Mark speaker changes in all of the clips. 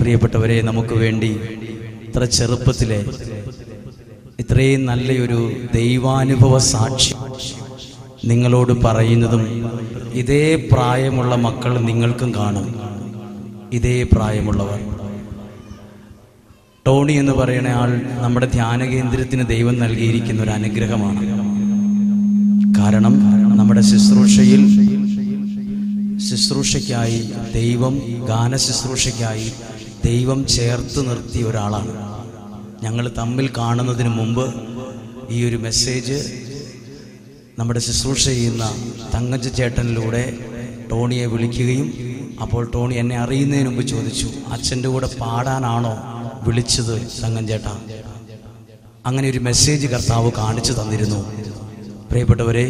Speaker 1: പ്രിയപ്പെട്ടവരെ നമുക്ക് വേണ്ടി ഇത്ര ചെറുപ്പത്തിലെ ഇത്രയും നല്ലൊരു ദൈവാനുഭവ സാക്ഷി നിങ്ങളോട് പറയുന്നതും ഇതേ പ്രായമുള്ള മക്കൾ നിങ്ങൾക്കും കാണും. ഇതേ പ്രായമുള്ളവർ. ടോണി എന്ന് പറയുന്ന ആൾ നമ്മുടെ ധ്യാന കേന്ദ്രത്തിന് ദൈവം നൽകിയിരിക്കുന്ന ഒരു അനുഗ്രഹമാണ്. കാരണം നമ്മുടെ ശുശ്രൂഷയിൽ ശുശ്രൂഷയ്ക്കായി ദൈവം ഗാന ശുശ്രൂഷയ്ക്കായി ദൈവം ചേർത്ത് നിർത്തിയ ഒരാളാണ്. ഞങ്ങൾ തമ്മിൽ കാണുന്നതിന് മുമ്പ് ഈ ഒരു മെസ്സേജ് നമ്മുടെ ശുശ്രൂഷ ചെയ്യുന്ന തങ്കച്ച ചേട്ടനിലൂടെ ടോണിയെ വിളിക്കുകയും അപ്പോൾ ടോണി എന്നെ അറിയുന്നതിന് മുമ്പ് ചോദിച്ചു അച്ഛന്റെ കൂടെ പാടാനാണോ വിളിച്ചത് തങ്കൻ ചേട്ടാ? അങ്ങനെ ഒരു മെസ്സേജ് കർത്താവ് കാണിച്ചു തന്നിരുന്നു. പ്രിയപ്പെട്ടവരെ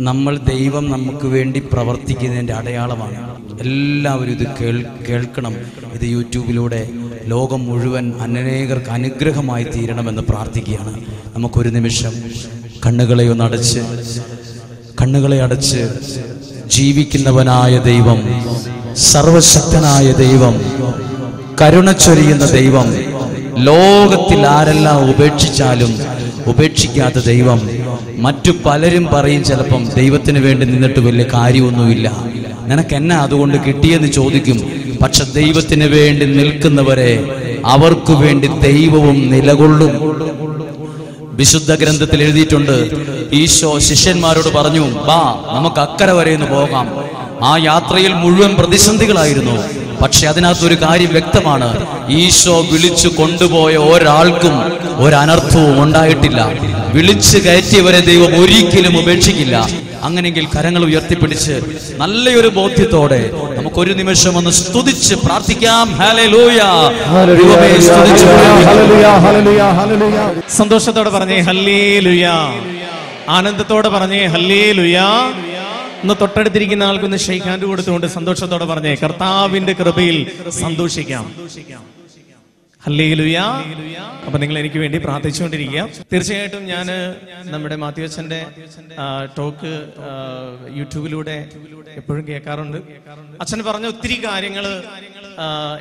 Speaker 1: നമ്മൾ ദൈവം നമുക്ക് വേണ്ടി പ്രവർത്തിക്കുന്നതിന്റെ അടയാളമാണ്. എല്ലാവരും ഇത് കേൾ കേൾക്കണം. ഇത് യൂട്യൂബിലൂടെ ലോകം മുഴുവൻ അനേകർക്ക് അനുഗ്രഹമായി തീരണമെന്ന് പ്രാർത്ഥിക്കുകയാണ്. നമുക്കൊരു നിമിഷം കണ്ണുകളെ ഒന്ന് അടച്ച് കണ്ണുകളെ അടച്ച് ജീവിക്കുന്നവനായ ദൈവം സർവശക്തനായ ദൈവം കരുണ ചൊരിയുന്ന ദൈവം ലോകത്തിൽ ആരെല്ലാം ഉപേക്ഷിച്ചാലും ഉപേക്ഷിക്കാത്ത ദൈവം മറ്റു പലരും പറയും ചിലപ്പം ദൈവത്തിന് വേണ്ടി നിന്നിട്ട് വലിയ കാര്യമൊന്നുമില്ല. നിനക്ക് എന്നാ അതുകൊണ്ട് കിട്ടിയെന്ന് ചോദിക്കും. പക്ഷെ ദൈവത്തിന് വേണ്ടി നിൽക്കുന്നവരെ അവർക്കു വേണ്ടി ദൈവവും നിലകൊള്ളും. വിശുദ്ധ ഗ്രന്ഥത്തിൽ എഴുതിയിട്ടുണ്ട് ഈശോ ശിഷ്യന്മാരോട് പറഞ്ഞു വാ നമുക്ക് അക്കരെ വരെ ഒന്ന് പോകാം. ആ യാത്രയിൽ മുഴുവൻ പ്രതിസന്ധികളായിരുന്നു. പക്ഷെ അതിനകത്ത് ഒരു കാര്യം വ്യക്തമാണ്. ഈശോ വിളിച്ചു കൊണ്ടുപോയ ഒരാൾക്കും ഒരനർത്ഥവും ഉണ്ടായിട്ടില്ല. വിളിച്ചു കയറ്റിയവരെ ദൈവം ഒരിക്കലും ഉപേക്ഷിക്കില്ല. അങ്ങനെങ്കിൽ കരങ്ങൾ ഉയർത്തിപ്പിടിച്ച് നല്ലൊരു ബോധ്യത്തോടെ നമുക്കൊരു നിമിഷം ഒന്ന് സ്തുതിച്ച് പ്രാർത്ഥിക്കാം.
Speaker 2: സന്തോഷത്തോടെ പറഞ്ഞേ ഹല്ലേ ലുയാ ആനന്ദത്തോടെ പറഞ്ഞേ ഹല്ലേ ലുയാ ഒന്ന് തൊട്ടടുത്തിരിക്കുന്ന ആൾക്കൊന്ന് ഷെയ്ഖാൻഡ് കൊടുത്തുകൊണ്ട് സന്തോഷത്തോടെ പറഞ്ഞേ. കർത്താവിന്റെ കൃപയിൽ സന്തോഷിക്കാം. ഹല്ലേ ലുയാ അപ്പൊ നിങ്ങൾ എനിക്ക് വേണ്ടി പ്രാർത്ഥിച്ചുകൊണ്ടിരിക്കുക. തീർച്ചയായിട്ടും ഞാൻ നമ്മുടെ മാത്യു അച്ഛന്റെ ടോക്ക് യൂട്യൂബിലൂടെ എപ്പോഴും കേൾക്കാറുണ്ട്. അച്ഛൻ പറഞ്ഞ ഒത്തിരി കാര്യങ്ങൾ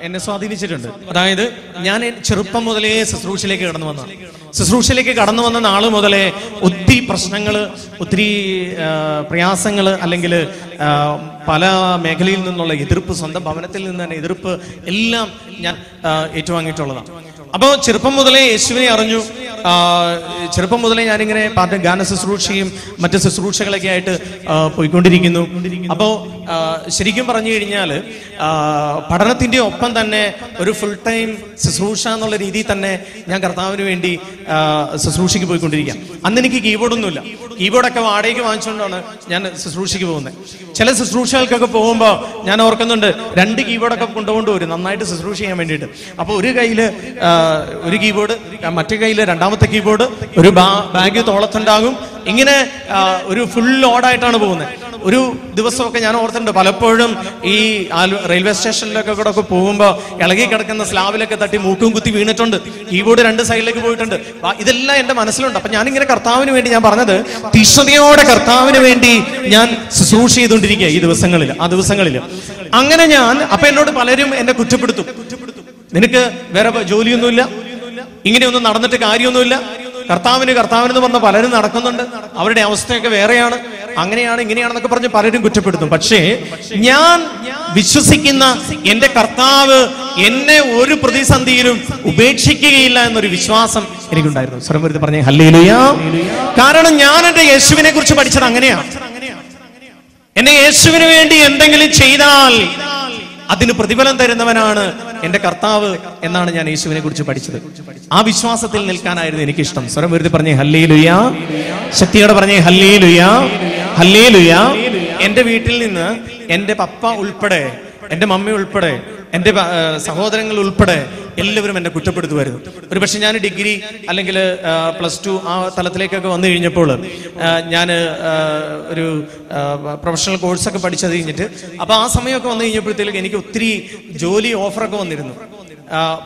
Speaker 2: എന്നെ സ്വാധീനിച്ചിട്ടുണ്ട്. അതായത് ഞാൻ ചെറുപ്പം മുതലേ ശുശ്രൂഷയിലേക്ക് കടന്നു വന്ന ശുശ്രൂഷയിലേക്ക് കടന്നു വന്ന നാൾ മുതലേ ഒത്തിരി പ്രശ്നങ്ങൾ ഒത്തിരി പ്രയാസങ്ങൾ അല്ലെങ്കിൽ പല മേഖലയിൽ നിന്നുള്ള എതിർപ്പ് സ്വന്തം ഭവനത്തിൽ നിന്ന് തന്നെ എതിർപ്പ് എല്ലാം ഞാൻ ഏറ്റുവാങ്ങിയിട്ടുള്ളതാണ്. അപ്പോൾ ചെറുപ്പം മുതലേ യേശുവിനെ അറിഞ്ഞു. ചെറുപ്പം മുതലേ ഞാനിങ്ങനെ പാട്ട് ഗാന ശുശ്രൂഷയും മറ്റ് ശുശ്രൂഷകളൊക്കെ ആയിട്ട് പോയിക്കൊണ്ടിരിക്കുന്നു. അപ്പോൾ ശരിക്കും പറഞ്ഞു കഴിഞ്ഞാൽ പഠനത്തിന്റെ ഒപ്പം തന്നെ ഒരു ഫുൾ ടൈം ശുശ്രൂഷ എന്നുള്ള രീതിയിൽ തന്നെ ഞാൻ കർത്താവിന് വേണ്ടി ശുശ്രൂഷയ്ക്ക് പോയിക്കൊണ്ടിരിക്കാം. അന്ന് എനിക്ക് കീബോർഡൊന്നുമില്ല. കീബോർഡൊക്കെ വാടകയ്ക്ക് വാങ്ങിച്ചുകൊണ്ടാണ് ഞാൻ ശുശ്രൂഷയ്ക്ക് പോകുന്നത്. ചില ശുശ്രൂഷകൾക്കൊക്കെ പോകുമ്പോൾ ഞാൻ ഓർക്കുന്നുണ്ട് രണ്ട് കീബോർഡൊക്കെ കൊണ്ടുകൊണ്ട് വരും. നന്നായിട്ട് ശുശ്രൂഷ ചെയ്യാൻ വേണ്ടിയിട്ട്. അപ്പോൾ ഒരു കയ്യിൽ ആ, ഒരു കീബോർഡ് മറ്റേ കയ്യിലെ രണ്ടാമത്തെ കീബോർഡ് ഒരു ബാഗ് തോളത്തുണ്ടാകും. ഇങ്ങനെ ഒരു ഫുൾ ലോഡായിട്ടാണ് പോകുന്നത്. ഒരു ദിവസമൊക്കെ ഞാൻ ഓർത്തിട്ടുണ്ട് പലപ്പോഴും ഈ റെയിൽവേ സ്റ്റേഷനിലൊക്കെ കൂടെ ഒക്കെ പോകുമ്പോൾ ഇളകി കിടക്കുന്ന സ്ലാബിലൊക്കെ തട്ടി മൂക്കും കുത്തി വീണിട്ടുണ്ട്. കീബോർഡ് രണ്ട് സൈഡിലേക്ക് പോയിട്ടുണ്ട്. ഇതെല്ലാം എന്റെ മനസ്സിലുണ്ട്. അപ്പൊ ഞാനിങ്ങനെ കർത്താവിന് വേണ്ടി ഞാൻ പറഞ്ഞത് തീഷ്ണതയോടെ കർത്താവിന് വേണ്ടി ഞാൻ ശുശ്രൂഷ ചെയ്തുകൊണ്ടിരിക്കുക ഈ ദിവസങ്ങളിൽ ആ ദിവസങ്ങളിൽ. അങ്ങനെ ഞാൻ അപ്പൊ എന്നോട് പലരും എന്നെ കുറ്റപ്പെടുത്തും. നിനക്ക് വേറെ ജോലിയൊന്നുമില്ല. ഇങ്ങനെയൊന്നും നടന്നിട്ട് കാര്യമൊന്നുമില്ല. കർത്താവിന് കർത്താവിന് എന്ന് പറഞ്ഞ പലരും നടക്കുന്നുണ്ട്. അവരുടെ അവസ്ഥയൊക്കെ വേറെയാണ്. അങ്ങനെയാണ് ഇങ്ങനെയാണെന്നൊക്കെ പറഞ്ഞ് പലരും കുറ്റപ്പെടുത്തും. പക്ഷേ ഞാൻ വിശ്വസിക്കുന്ന എന്റെ കർത്താവ് എന്നെ ഒരു പ്രതിസന്ധിയിലും ഉപേക്ഷിക്കുകയില്ല എന്നൊരു വിശ്വാസം എനിക്കുണ്ടായിരുന്നു. സ്വരംവരുത്തി പറഞ്ഞേ ഹല്ലേലൂയ. കാരണം ഞാൻ എന്റെ യേശുവിനെ കുറിച്ച് പഠിച്ചത് അങ്ങനെയാണ്. എന്നെ യേശുവിന് വേണ്ടി എന്തെങ്കിലും ചെയ്താൽ അതിന് പ്രതിഫലം തരുന്നവനാണ് എന്റെ കർത്താവ് എന്നാണ് ഞാൻ യേശുവിനെ കുറിച്ച് പഠിച്ചത്. ആ വിശ്വാസത്തിൽ നിൽക്കാനായിരുന്നു എനിക്കിഷ്ടം. സ്വരം വെറുതെ പറഞ്ഞേ ഹല്ലേ ലുയാ ശക്തിയോടെ പറഞ്ഞേ ഹല്ലേ ലുയാ ഹല്ലേ ലുയാ എന്റെ വീട്ടിൽ നിന്ന് എന്റെ പപ്പ ഉൾപ്പെടെ എന്റെ മമ്മി ഉൾപ്പെടെ എന്റെ സഹോദരങ്ങൾ ഉൾപ്പെടെ എല്ലാവരും എന്നെ കുറ്റപ്പെടുത്തുമായിരുന്നു. ഒരു പക്ഷെ ഞാൻ ഡിഗ്രി അല്ലെങ്കിൽ പ്ലസ് ടു ആ തലത്തിലേക്കൊക്കെ വന്നു കഴിഞ്ഞപ്പോൾ ഞാൻ ഒരു പ്രൊഫഷണൽ കോഴ്സൊക്കെ പഠിച്ചത് കഴിഞ്ഞിട്ട് അപ്പൊ ആ സമയമൊക്കെ വന്നു കഴിഞ്ഞപ്പോഴത്തേക്ക് എനിക്ക് ഒത്തിരി ജോലി ഓഫറൊക്കെ വന്നിരുന്നു.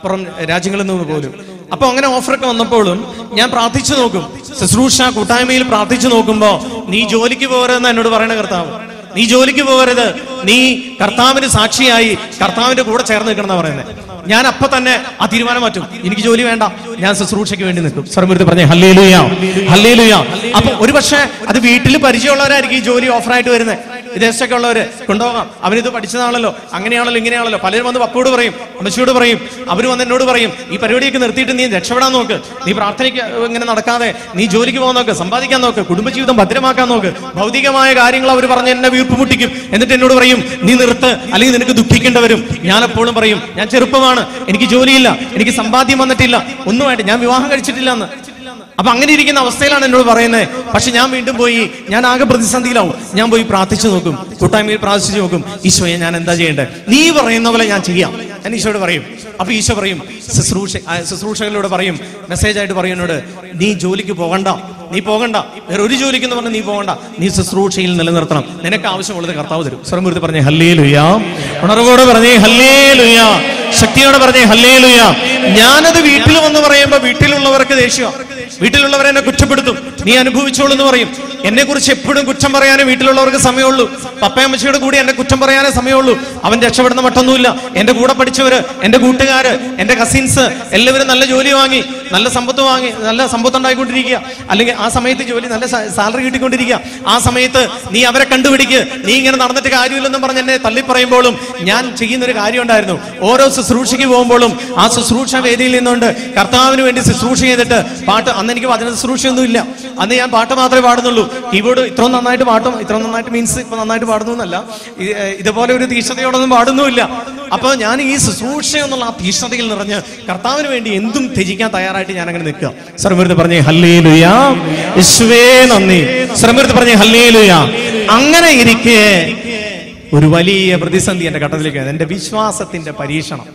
Speaker 2: പുറം രാജ്യങ്ങളിൽ നിന്ന് പോലും. അപ്പൊ അങ്ങനെ ഓഫറൊക്കെ വന്നപ്പോഴും ഞാൻ പ്രാർത്ഥിച്ചു നോക്കും. ശുശ്രൂഷ കൂട്ടായ്മയിൽ പ്രാർത്ഥിച്ചു നോക്കുമ്പോ നീ ജോലിക്ക് പോരെന്ന് എന്നോട് പറയണ കർത്താവ്. നീ ജോലിക്ക് പോകരുത്. നീ കർത്താവിന് സാക്ഷിയായി കർത്താവിന്റെ കൂടെ ചേർന്ന് നിൽക്കണം എന്നാ പറയുന്നത് ഞാൻ അപ്പൊ തന്നെ ആ തീരുമാനം മാറ്റും. എനിക്ക് ജോലി വേണ്ട. ഞാൻ ശുശ്രൂഷയ്ക്ക് വേണ്ടി നിൽക്കും. സർമൂർത്തി പറഞ്ഞേ ഹല്ലേലുയാ ഹല്ലേലുയാ. ഹല്ലേ ലുയാ അപ്പൊ ഒരു പക്ഷേ അത് വീട്ടിൽ പരിചയമുള്ളവരായിരിക്കും ഈ ജോലി ഓഫറായിട്ട് വരുന്നത് വിദേശത്തൊക്കെ ഉള്ളവര് കൊണ്ടുപോകാം. അവനിത് പഠിച്ചതാണല്ലോ. അങ്ങനെയാണല്ലോ ഇങ്ങനെയാണല്ലോ. പലരും വന്ന് പപ്പോട് പറയും അമ്മച്ചിയോട് പറയും അവർ വന്ന് എന്നോട് പറയും ഈ പരിപാടിയൊക്കെ നിർത്തിയിട്ട് നീ രക്ഷപ്പെടാൻ നോക്ക്. നീ പ്രാർത്ഥനയ്ക്ക് ഇങ്ങനെ നടക്കാതെ നീ ജോലിക്ക് പോകാൻ നോക്ക് സമ്പാദിക്കാൻ നോക്ക് കുടുംബജീവിതം ഭദ്രമാക്കാൻ നോക്ക് ഭൗതികമായ കാര്യങ്ങൾ അവർ പറഞ്ഞ് എന്നെ വീർപ്പ് മുട്ടിക്കും എന്നിട്ട് എന്നോട് പറയും നീ നിർത്ത് അല്ലെങ്കിൽ നിനക്ക് ദുഃഖിക്കേണ്ടി വരും. ഞാൻ എപ്പോഴും പറയും ഞാൻ ചെറുപ്പമാണ് എനിക്ക് ജോലിയില്ല എനിക്ക് സമ്പാദ്യം വന്നിട്ടില്ല ഒന്നുമായിട്ട് ഞാൻ വിവാഹം കഴിച്ചിട്ടില്ല എന്ന്. അപ്പൊ അങ്ങനെ ഇരിക്കുന്ന അവസ്ഥയിലാണ് എന്നോട് പറയുന്നത്. പക്ഷെ ഞാൻ വീണ്ടും പോയി ഞാൻ ആകെ പ്രതിസന്ധിയിലാവും. ഞാൻ പോയി പ്രാർത്ഥിച്ചു നോക്കും. കൂട്ടായ്മയിൽ പ്രാർത്ഥിച്ചു നോക്കും. ഈശോയെ ഞാൻ എന്താ ചെയ്യേണ്ടത് നീ പറയുന്ന പോലെ ഞാൻ ചെയ്യാം. ഞാൻ ഈശോയോട് പറയും. അപ്പൊ ഈശോ പറയും ശുശ്രൂഷ ശുശ്രൂഷകളിലൂടെ പറയും മെസ്സേജ് ആയിട്ട് പറയും എന്നോട് നീ ജോലിക്ക് പോകണ്ട. നീ പോകണ്ട. വേറെ ഒരു ജോലിക്ക് എന്ന് പറഞ്ഞാൽ നീ പോകണ്ട. നീ ശുശ്രൂഷയിൽ നിലനിർത്തണം. നിനക്ക് ആവശ്യമുള്ളത് കർത്താവ് തരും. സ്വരമൂർത്തി പറഞ്ഞേ ഹല്ലേ ലുയാ ഉണർവോടെ പറഞ്ഞേ ഹല്ലേ ലുയാ ശക്തിയോടെ പറഞ്ഞേ ഹല്ലേ ലുയാ ഞാനത് വീട്ടിൽ വന്ന് പറയുമ്പോ വീട്ടിലുള്ളവർക്ക് ദേഷ്യം. വീട്ടിലുള്ളവരെ എന്നെ കുറ്റപ്പെടുത്തും. നീ അനുഭവിച്ചോളൂ എന്ന് പറയും. എന്നെ കുറിച്ച് എപ്പോഴും കുറ്റം പറയാനേ വീട്ടിലുള്ളവർക്ക് സമയമുള്ളൂ. പപ്പയമ്മച്ചിയുടെ കൂടി എന്നെ കുറ്റം പറയാനേ സമയമുള്ളൂ. അവൻ രക്ഷപ്പെടുന്ന മട്ടൊന്നുമില്ല. എന്റെ കൂടെ പഠിച്ചവര് എന്റെ കൂട്ടുകാര് എന്റെ കസിൻസ് എല്ലാവരും നല്ല ജോലി വാങ്ങി. നല്ല സമ്പത്ത് വാങ്ങി നല്ല സമ്പത്ത് ഉണ്ടായിക്കൊണ്ടിരിക്കുക. അല്ലെങ്കിൽ ആ സമയത്ത് ജോലി നല്ല സാലറി കിട്ടിക്കൊണ്ടിരിക്കുക. ആ സമയത്ത് നീ അവരെ കണ്ടുപിടിക്ക്. നീ ഇങ്ങനെ നടന്നിട്ട് കാര്യമില്ലെന്നും പറഞ്ഞ് എന്നെ തള്ളിപ്പറയുമ്പോഴും ഞാൻ ചെയ്യുന്ന ഒരു കാര്യം ഉണ്ടായിരുന്നു ഓരോ ശുശ്രൂഷയ്ക്ക് പോകുമ്പോഴും ആ ശുശ്രൂഷ വേദിയിൽ നിന്നുകൊണ്ട് കർത്താവിന് വേണ്ടി ശുശ്രൂഷ ചെയ്തിട്ട് പാട്ട് അന്ന് എനിക്ക് വചന ശുശ്രൂഷയൊന്നും ഇല്ല. അന്ന് ഞാൻ പാട്ട് മാത്രമേ പാടുന്നുള്ളൂ. കീബോർഡ് ഇത്ര നന്നായിട്ട് പാട്ടും ഇത്ര നന്നായിട്ട് മീൻസ് ഇപ്പൊ നന്നായിട്ട് പാടുന്നു എന്നല്ല. ഇതുപോലെ ഒരു തീഷ്ണതയോടൊന്നും പാടുന്നുമില്ല. അപ്പൊ ഞാൻ ഈ ശുശ്രൂഷ എന്നുള്ള ആ തീഷ്ണതയിൽ നിറഞ്ഞ് കർത്താവിന് വേണ്ടി എന്തും ത്യജിക്കാൻ തയ്യാറായിട്ട് ഞാൻ അങ്ങനെ നിൽക്കുക ശ്രമൃത്ത് പറഞ്ഞേ ഹല്ലേ ലുയാ യേശുവേ നന്ദി. ശ്രമൃത്ത് പറഞ്ഞേ ഹല്ലേ ലുയാ അങ്ങനെ ഇരിക്കെ ഒരു വലിയ പ്രതിസന്ധി എന്റെ ഘട്ടത്തിലേക്ക് എന്റെ വിശ്വാസത്തിന്റെ പരീക്ഷണം.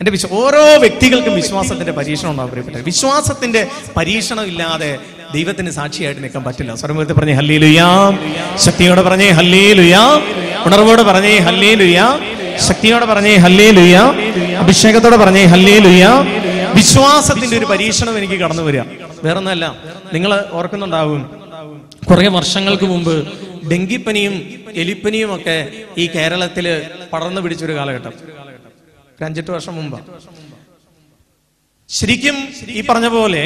Speaker 2: എന്റെ വിശ്വ ഓരോ വ്യക്തികൾക്കും വിശ്വാസത്തിന്റെ പരീക്ഷണം ഉണ്ടാവും പ്രിയപ്പെട്ട വിശ്വാസത്തിന്റെ പരീക്ഷണം ഇല്ലാതെ ദൈവത്തിന് സാക്ഷിയായിട്ട് നിൽക്കാൻ പറ്റില്ല. സ്വരമൂർത്തി പറഞ്ഞേ ഹല്ലി ലുയാ ശക്തിയോടെ പറഞ്ഞേ ഹല്ലി ലുയാ ഉണർവോടെ പറഞ്ഞേ ഹല്ലി ലുയാ ശക്തിയോടെ പറഞ്ഞേ ഹല്ലി ലുയാ അഭിഷേകത്തോടെ പറഞ്ഞേ ഹല്ലി വിശ്വാസത്തിന്റെ ഒരു പരീക്ഷണം എനിക്ക് കടന്നു വരിക. വേറെ ഒന്നല്ല നിങ്ങൾ ഓർക്കുന്നുണ്ടാവും കുറെ വർഷങ്ങൾക്ക് മുമ്പ് ഡെങ്കിപ്പനിയും എലിപ്പനിയും ഒക്കെ ഈ കേരളത്തിൽ പടർന്നു പിടിച്ചൊരു കാലഘട്ടം. അഞ്ചെട്ട് വർഷം മുമ്പ്. ശരിക്കും ഈ പറഞ്ഞ പോലെ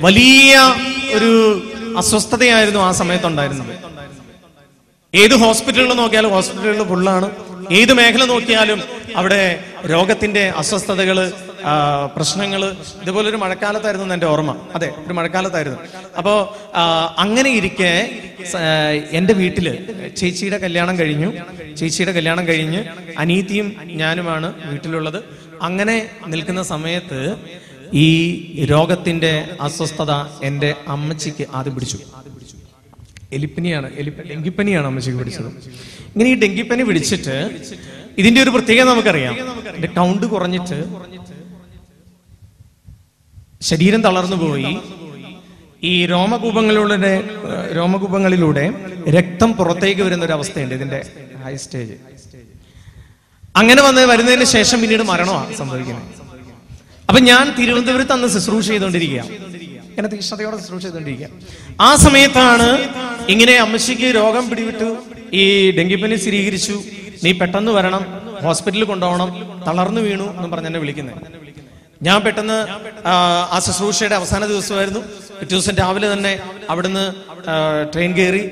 Speaker 2: വലിയ ഒരു അസ്വസ്ഥതയായിരുന്നു ആ സമയത്തുണ്ടായിരുന്നത്. ഏത് ഹോസ്പിറ്റലുകൾ നോക്കിയാലും ഹോസ്പിറ്റലുകൾ ഫുള്ളാണ് ഏത് മേഖല നോക്കിയാലും അവിടെ രോഗത്തിന്റെ അസ്വസ്ഥതകൾ ആ, പ്രശ്നങ്ങൾ ഇതുപോലെ ഒരു മഴക്കാലത്തായിരുന്നു എന്റെ ഓർമ്മ. അതെ ഒരു മഴക്കാലത്തായിരുന്നു. അപ്പോ അങ്ങനെ ഇരിക്കെ എന്റെ വീട്ടിൽ ചേച്ചിയുടെ കല്യാണം കഴിഞ്ഞു. ചേച്ചിയുടെ കല്യാണം കഴിഞ്ഞ് അനീതിയും ഞാനുമാണ് വീട്ടിലുള്ളത്. അങ്ങനെ നിൽക്കുന്ന സമയത്ത് ഈ രോഗത്തിന്റെ അസ്വസ്ഥത എന്റെ അമ്മച്ചിക്ക് ആദ്യം പിടിച്ചു. എലിപ്പനിയാണ് എലിപ്പ ഡെങ്കിപ്പനിയാണ് അമ്മച്ചിക്ക് പിടിച്ചത്. ഇങ്ങനെ ഈ ഡെങ്കിപ്പനി പിടിച്ചിട്ട് ഇതിന്റെ ഒരു പ്രത്യേകത നമുക്കറിയാം. കൗണ്ട് കുറഞ്ഞിട്ട് ശരീരം തളർന്നു പോയി. ഈ രോമകൂപങ്ങളിലൂടെ രോമകൂപങ്ങളിലൂടെ രക്തം പുറത്തേക്ക് വരുന്ന ഒരു അവസ്ഥയുണ്ട് ഇതിന്റെ ഹൈ സ്റ്റേജ് അങ്ങനെ വന്ന് വരുന്നതിന് ശേഷം പിന്നീട് മരണമാണ് സംഭവിക്കുന്നത്. അപ്പൊ ഞാൻ തിരുവനന്തപുരത്ത് അന്ന് ശുശ്രൂഷ ചെയ്തുകൊണ്ടിരിക്കുകയാണ്. ഇങ്ങനെ തീഷ്ണതയോടെ ശുശ്രൂഷ ചെയ്തുകൊണ്ടിരിക്കുക. ആ സമയത്താണ് ഇങ്ങനെ അമ്മശിക്ക് രോഗം പിടിവിട്ടു. ഈ ഡെങ്കിപ്പനി സ്ഥിരീകരിച്ചു. നീ പെട്ടെന്ന് വരണം ഹോസ്പിറ്റലിൽ കൊണ്ടുപോകണം തളർന്നു വീണു എന്ന് പറഞ്ഞെന്നെ വിളിക്കുന്നത്. ഞാൻ പെട്ടെന്ന് ആ, ശുശ്രൂഷയുടെ അവസാന ദിവസമായിരുന്നു. പിറ്റേ ദിവസം രാവിലെ തന്നെ അവിടുന്ന് ട്രെയിൻ കയറി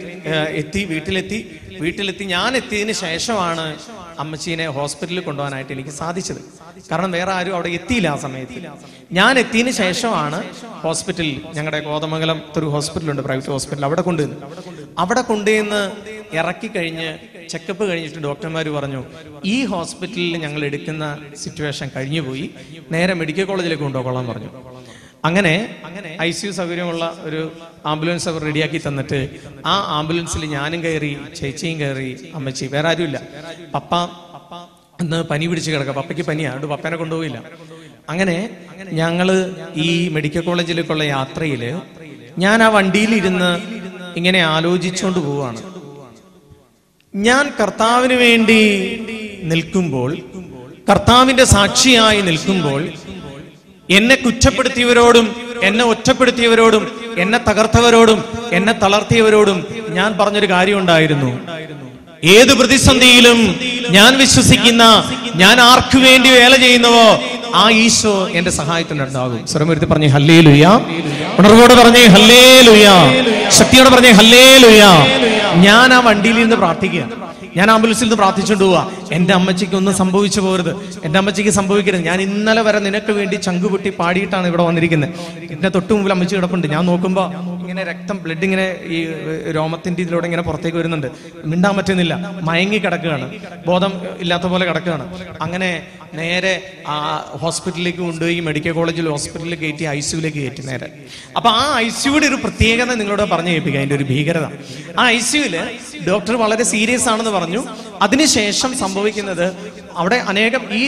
Speaker 2: എത്തി വീട്ടിലെത്തി. വീട്ടിലെത്തി ഞാൻ എത്തിയതിന് ശേഷമാണ് അമ്മച്ചീനെ ഹോസ്പിറ്റലിൽ കൊണ്ടുപോകാനായിട്ട് എനിക്ക് സാധിച്ചത്. കാരണം വേറെ ആരും അവിടെ എത്തിയില്ല ആ സമയത്ത്. ഞാൻ എത്തിയതിന് ശേഷമാണ് ഹോസ്പിറ്റലിൽ ഞങ്ങളുടെ കോതമംഗലം ഒരു ഹോസ്പിറ്റലുണ്ട് പ്രൈവറ്റ് ഹോസ്പിറ്റൽ അവിടെ കൊണ്ടുവന്നു അവിടെ കൊണ്ടുവന്ന് ഇറക്കി കഴിഞ്ഞ് ചെക്കപ്പ് കഴിഞ്ഞിട്ട് ഡോക്ടർമാർ പറഞ്ഞു ഈ ഹോസ്പിറ്റലിൽ ഞങ്ങൾ എടുക്കുന്ന സിറ്റുവേഷൻ കഴിഞ്ഞുപോയി. നേരെ മെഡിക്കൽ കോളേജിലേക്ക് കൊണ്ടുപോകോളാൻ പറഞ്ഞു. അങ്ങനെ ഐ സി യു സൗകര്യമുള്ള ഒരു ആംബുലൻസ് അവർ റെഡിയാക്കി തന്നിട്ട് ആ ആംബുലൻസിൽ ഞാനും കയറി ചേച്ചിയും കയറി അമ്മച്ചി വേറെ ആരുമില്ല. പപ്പ അന്ന് പനി പിടിച്ച് കിടക്കുക. പപ്പയ്ക്ക് പനിയാണ് അതുകൊണ്ട് പപ്പേനെ കൊണ്ടുപോയില്ല അങ്ങനെ ഞങ്ങൾ ഈ മെഡിക്കൽ കോളേജിലേക്കുള്ള യാത്രയിൽ ഞാൻ ആ വണ്ടിയിലിരുന്ന് ഇങ്ങനെ ആലോചിച്ചുകൊണ്ട് പോവാണ്. ഞാൻ കർത്താവിന് വേണ്ടി നിൽക്കുമ്പോൾ കർത്താവിന്റെ സാക്ഷിയായി നിൽക്കുമ്പോൾ എന്നെ കുറ്റപ്പെടുത്തിയവരോടും എന്നെ ഒറ്റപ്പെടുത്തിയവരോടും എന്നെ തകർത്തവരോടും എന്നെ തളർത്തിയവരോടും ഞാൻ പറഞ്ഞൊരു കാര്യം ഉണ്ടായിരുന്നു ഏത് പ്രതിസന്ധിയിലും ഞാൻ വിശ്വസിക്കുന്ന ഞാൻ ആർക്കു വേണ്ടി വേല ചെയ്യുന്നവോ ആ ഈശോ എന്റെ സഹായത്തിനുണ്ടാകും സ്വരമൊരുത്തി പറഞ്ഞു ഹല്ലേ ഉണർവോട് പറഞ്ഞേ ഹല്ലേ ലുയ ശക്തിയോട് പറഞ്ഞേ ഹല്ലേ ലുയ ഞാൻ ആ വണ്ടിയിൽ നിന്ന് പ്രാർത്ഥിക്കുക. ഞാൻ ആംബുലൻസിൽ നിന്ന് പ്രാർത്ഥിച്ചുകൊണ്ട് പോവാ. എന്റെ അമ്മച്ചിക്ക് ഒന്നും സംഭവിച്ചു പോകരുത്. എന്റെ അമ്മച്ചിക്ക് സംഭവിക്കരുത്. ഞാൻ ഇന്നലെ വരെ നിനക്ക് വേണ്ടി ചങ്കുപൊട്ടി പാടിയിട്ടാണ് ഇവിടെ വന്നിരിക്കുന്നത് എന്റെ തൊട്ട് മുമ്പിൽ അമ്മച്ചി കിടപ്പുണ്ട്. ഞാൻ നോക്കുമ്പോ ഇങ്ങനെ രക്തം ബ്ലഡ് ഇങ്ങനെ ഈ രോമത്തിന്റെ ഇതിലൂടെ ഇങ്ങനെ പുറത്തേക്ക് വരുന്നുണ്ട്. മിണ്ടാൻ പറ്റുന്നില്ല. മയങ്ങി കിടക്കുകയാണ്. ബോധം ഇല്ലാത്ത പോലെ കിടക്കുകയാണ്. അങ്ങനെ നേരെ ആ ഹോസ്പിറ്റലിലേക്ക് കൊണ്ടുപോയി മെഡിക്കൽ കോളേജിൽ ഹോസ്പിറ്റലിൽ കയറ്റി ഐ സിയുലേക്ക് കയറ്റി നേരെ. അപ്പൊ ആ ഐ സിയുടെ ഒരു പ്രത്യേകത നിങ്ങളോട് പറഞ്ഞു കേൾപ്പിക്കുക അതിന്റെ ഒരു ഭീകരത. ആ ഐ സിയുൽ ഡോക്ടർ വളരെ സീരിയസ് ആണെന്ന് പറഞ്ഞു. അതിനുശേഷം സംഭവിക്കുന്നത് അവിടെ അനേകം ഈ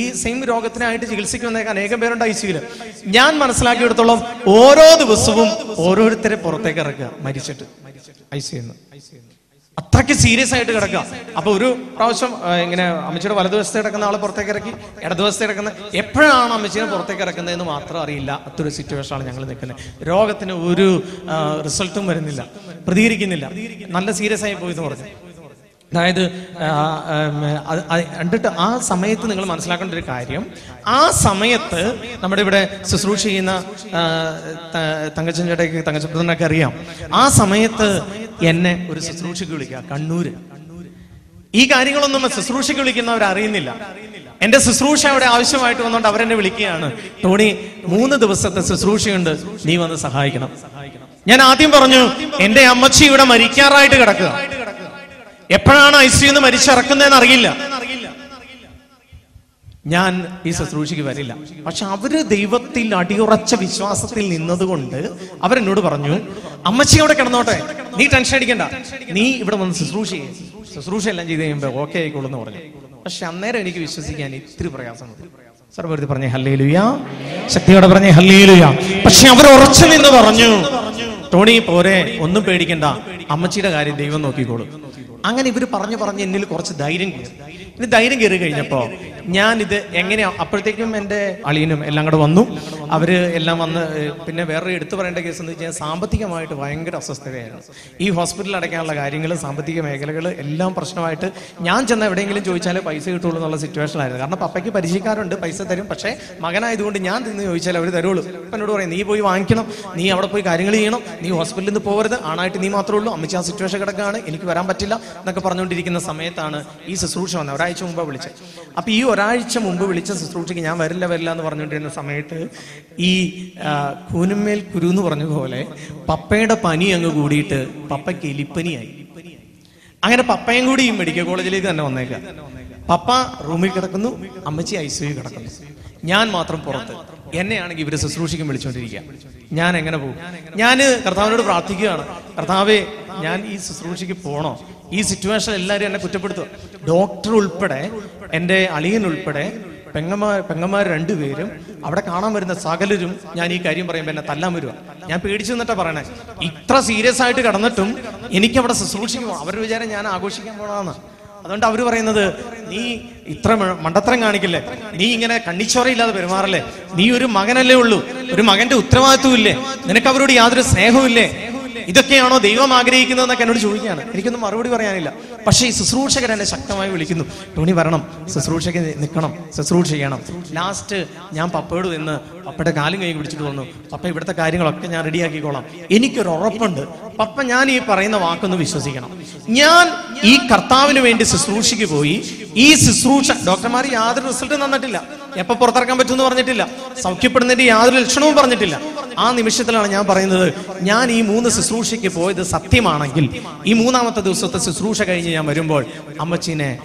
Speaker 2: ഈ സെയിം രോഗത്തിനായിട്ട് ചികിത്സയ്ക്ക് വന്നേക്ക് അനേകം പേരുണ്ട് ഐ സിയുൽ ഞാൻ മനസ്സിലാക്കിയെടുത്തോളം ഓരോ ദിവസവും ഓരോരുത്തരെ പുറത്തേക്ക് ഇറക്കുക മരിച്ചിട്ട്. ഐ സി അത്രയ്ക്ക് സീരിയസ് ആയിട്ട് കിടക്കുക. അപ്പൊ ഒരു പ്രാവശ്യം ഇങ്ങനെ അമ്മച്ചിയുടെ വലതുവശത്ത് കിടക്കുന്ന ആളെ പുറത്തേക്ക് ഇറക്കി ഇടതുവശത്ത് കിടക്കുന്ന എപ്പോഴാണ് അമ്മച്ചിനെ പുറത്തേക്ക് ഇറക്കുന്നതെന്ന് മാത്രം അറിയില്ല. അത്തൊരു സിറ്റുവേഷനാണ് ഞങ്ങൾ നിൽക്കുന്നത്. രോഗത്തിന് ഒരു റിസൾട്ടും വരുന്നില്ല. പ്രതികരിക്കുന്നില്ല. നല്ല സീരിയസ് ആയി പോയി എന്ന് പറഞ്ഞു. അതായത് കണ്ടിട്ട് ആ സമയത്ത് നിങ്ങൾ മനസ്സിലാക്കേണ്ട ഒരു കാര്യം. ആ സമയത്ത് നമ്മുടെ ഇവിടെ ശുശ്രൂഷ ചെയ്യുന്ന തങ്കച്ചൻ ചേട്ടയ്ക്ക് തങ്കച്ചപ്രദനൊക്കെ അറിയാം. ആ സമയത്ത് എന്നെ ഒരു ശുശ്രൂഷയ്ക്ക് വിളിക്കുക കണ്ണൂര്. ഈ കാര്യങ്ങളൊന്നും ശുശ്രൂഷയ്ക്ക് വിളിക്കുന്നവർ അറിയുന്നില്ല. എന്റെ ശുശ്രൂഷ അവിടെ ആവശ്യമായിട്ട് വന്നുകൊണ്ട് അവരെന്നെ വിളിക്കുകയാണ്. ടോണി മൂന്ന് ദിവസത്തെ ശുശ്രൂഷയുണ്ട്. നീ വന്ന് സഹായിക്കണം. ഞാൻ ആദ്യം പറഞ്ഞു എന്റെ അമ്മച്ചി ഇവിടെ മരിക്കാറായിട്ട് കിടക്കുക. എപ്പോഴാണ് ഐ സിന്ന് മരിച്ചിറക്കുന്നതെന്ന് അറിയില്ല. ഞാൻ ഈ ശുശ്രൂഷയ്ക്ക് വരില്ല. പക്ഷെ അവർ ദൈവത്തിൽ അടിയുറച്ച വിശ്വാസത്തിൽ നിന്നതുകൊണ്ട് അവരെന്നോട് പറഞ്ഞു അമ്മച്ചി അവിടെ കിടന്നോട്ടെ. നീ ടെൻഷൻ അടിക്കണ്ട. നീ ഇവിടെ വന്ന് ശുശ്രൂഷ ശുശ്രൂഷ എല്ലാം ചെയ്ത് കഴിയുമ്പോ ഓക്കെ ആയിക്കോളൂ എന്ന് പറഞ്ഞു. പക്ഷെ അന്നേരം എനിക്ക് വിശ്വസിക്കാൻ ഇത്തിരി പ്രയാസമുണ്ട് സർവരുതി പറഞ്ഞേ ഹല്ലേ ലുയ ശക്തിയോടെ പറഞ്ഞേ ഹല്ലേലുയ. പക്ഷെ അവർ ഉറച്ചു നിന്ന് പറഞ്ഞു ടോണി പോരെ ഒന്നും പേടിക്കണ്ട. അമ്മച്ചിയുടെ കാര്യം ദൈവം നോക്കിക്കോളും. അങ്ങനെ ഇവർ പറഞ്ഞു പറഞ്ഞ് എന്നിൽ കുറച്ച് ധൈര്യം കയറി ഇനി ധൈര്യം കയറി കഴിഞ്ഞപ്പോ ഞാൻ ഇത് എങ്ങനെയാ അപ്പോഴത്തേക്കും എന്റെ അളിയനും എല്ലാം കൂടെ വന്നു. അവർ എല്ലാം വന്ന് പിന്നെ വേറെ എടുത്തു പറയേണ്ട കേസ് എന്ന് വെച്ചാൽ സാമ്പത്തികമായിട്ട് ഭയങ്കര അസ്വസ്ഥതയായിരുന്നു. ഈ ഹോസ്പിറ്റലിൽ അടയ്ക്കാനുള്ള കാര്യങ്ങൾ സാമ്പത്തിക മേഖലകൾ എല്ലാം പ്രശ്നമായിട്ട് ഞാൻ ചെന്ന എവിടെയെങ്കിലും ചോദിച്ചാലേ പൈസ കിട്ടുള്ളൂ എന്നുള്ള സിറ്റുവേഷൻ ആയിരുന്നു. കാരണം പപ്പയ്ക്ക് പരിചയക്കാരുണ്ട് പൈസ തരും. പക്ഷേ മകനായതുകൊണ്ട് ഞാൻ തിന്ന് ചോദിച്ചാൽ അവർ തരുള്ളൂ. എന്നോട് പറയും നീ പോയി വാങ്ങിക്കണം. നീ അവിടെ പോയി കാര്യങ്ങൾ ചെയ്യണം. നീ ഹോസ്പിറ്റലിൽ നിന്ന് പോകരുത്. ആണായിട്ട് നീ മാത്രമേ ഉള്ളൂ. സിറ്റുവേഷൻ കിടക്കുകയാണ്. എനിക്ക് വരാൻ പറ്റില്ല. എന്നൊക്കെ പറഞ്ഞുകൊണ്ടിരിക്കുന്ന സമയത്താണ് ഈ ശുശ്രൂഷ വന്നത്. ഒരാഴ്ച മുമ്പ് വിളിച്ചത്. അപ്പൊ ഈ ഒരാഴ്ച മുമ്പ് വിളിച്ച ശുശ്രൂഷയ്ക്ക് ഞാൻ വരില്ല വരില്ല എന്ന് പറഞ്ഞുകൊണ്ടിരുന്ന സമയത്ത് ഈ കൂനുമേൽ കുരു എന്ന് പറഞ്ഞ പോലെ പപ്പയുടെ പനി അങ്ങ് കൂടിയിട്ട് പപ്പയ്ക്ക് എലിപ്പനിയായി. അങ്ങനെ പപ്പയും കൂടി ഈ മെഡിക്കൽ കോളേജിലേക്ക് തന്നെ വന്നേക്കാം. പപ്പ റൂമിൽ കിടക്കുന്നു അമ്മച്ചി ഐ സിയു കിടക്കുന്നു. ഞാൻ മാത്രം പുറത്ത്. എന്നെയാണെങ്കിൽ ഇവർ ശുശ്രൂഷിക്കും വിളിച്ചോണ്ടിരിക്കുക. ഞാൻ എങ്ങനെ പോകും? ഞാൻ കർത്താവിനോട് പ്രാർത്ഥിക്കുകയാണ്. കർത്താവേ ഞാൻ ഈ ശുശ്രൂഷയ്ക്ക് പോണോ? ഈ സിറ്റുവേഷൻ എല്ലാവരും എന്നെ കുറ്റപ്പെടുത്തുക ഡോക്ടർ ഉൾപ്പെടെ എന്റെ അളിയൻ ഉൾപ്പെടെ പെങ്ങന്മാർ പെങ്ങന്മാർ രണ്ടുപേരും അവിടെ കാണാൻ വരുന്ന സകലരും ഞാൻ ഈ കാര്യം പറയുമ്പോൾ എന്നെ തല്ലാൻ വരുക ഞാൻ പേടിച്ചു നിന്നിട്ടാ പറയണേ. ഇത്ര സീരിയസ് ആയിട്ട് കടന്നിട്ടും എനിക്ക് അവിടെ ശുശ്രൂഷിക്കുമോ അവരുടെ വിചാരം ഞാൻ ആഘോഷിക്കാൻ പോണതാണ് അതുകൊണ്ട് അവർ പറയുന്നത് നീ ഇത്ര മണ്ടത്തരം കാണിക്കില്ലേ? നീ ഇങ്ങനെ കണ്ണിച്ചോറയില്ലാതെ പെരുമാറല്ലേ? നീ ഒരു മകനല്ലേ ഉള്ളൂ. ഒരു മകന്റെ ഉത്തരവാദിത്വം ഇല്ലേ? നിനക്ക് അവരോട് യാതൊരു സ്നേഹവും ഇല്ലേ? ഇതൊക്കെയാണോ ദൈവം ആഗ്രഹിക്കുന്നതെന്നൊക്കെ എന്നോട് ചോദിക്കുകയാണ്. എനിക്കൊന്നും മറുപടി പറയാനില്ല. പക്ഷേ ഈ ശുശ്രൂഷകർ എന്നെ ശക്തമായി വിളിക്കുന്നു. ടോണി വരണം. ശുശ്രൂഷയ്ക്ക് നിൽക്കണം ശുശ്രൂഷ ചെയ്യണം. ലാസ്റ്റ് ഞാൻ പപ്പയോട് നിന്ന് പപ്പയുടെ കാലും കൈ പിടിച്ചിട്ട് വന്നു. പപ്പ ഇവിടുത്തെ കാര്യങ്ങളൊക്കെ ഞാൻ റെഡിയാക്കിക്കോളാം. എനിക്കൊരു ഉറപ്പുണ്ട്. പപ്പ ഞാൻ ഈ പറയുന്ന വാക്കൊന്ന് വിശ്വസിക്കണം. ഞാൻ ഈ കർത്താവിന് വേണ്ടി ശുശ്രൂഷയ്ക്ക് പോയി ഈ ശുശ്രൂഷ ഡോക്ടർമാർ യാതൊരു റിസൾട്ടും തന്നിട്ടില്ല. എപ്പോ പുറത്തിറക്കാൻ പറ്റുമെന്ന് പറഞ്ഞിട്ടില്ല. സൗഖ്യപ്പെടുന്നതിന്റെ യാതൊരു ലക്ഷണവും പറഞ്ഞിട്ടില്ല. ആ നിമിഷത്തിലാണ് ഞാൻ പറയുന്നത് ഞാൻ ഈ മൂന്ന് ശുശ്രൂഷയ്ക്ക് പോയത് സത്യമാണെങ്കിൽ ഈ മൂന്നാമത്തെ ദിവസത്തെ ശുശ്രൂഷ കഴിഞ്ഞ് ഞാൻ വരുമ്പോൾ അമ്മച്ചീനെ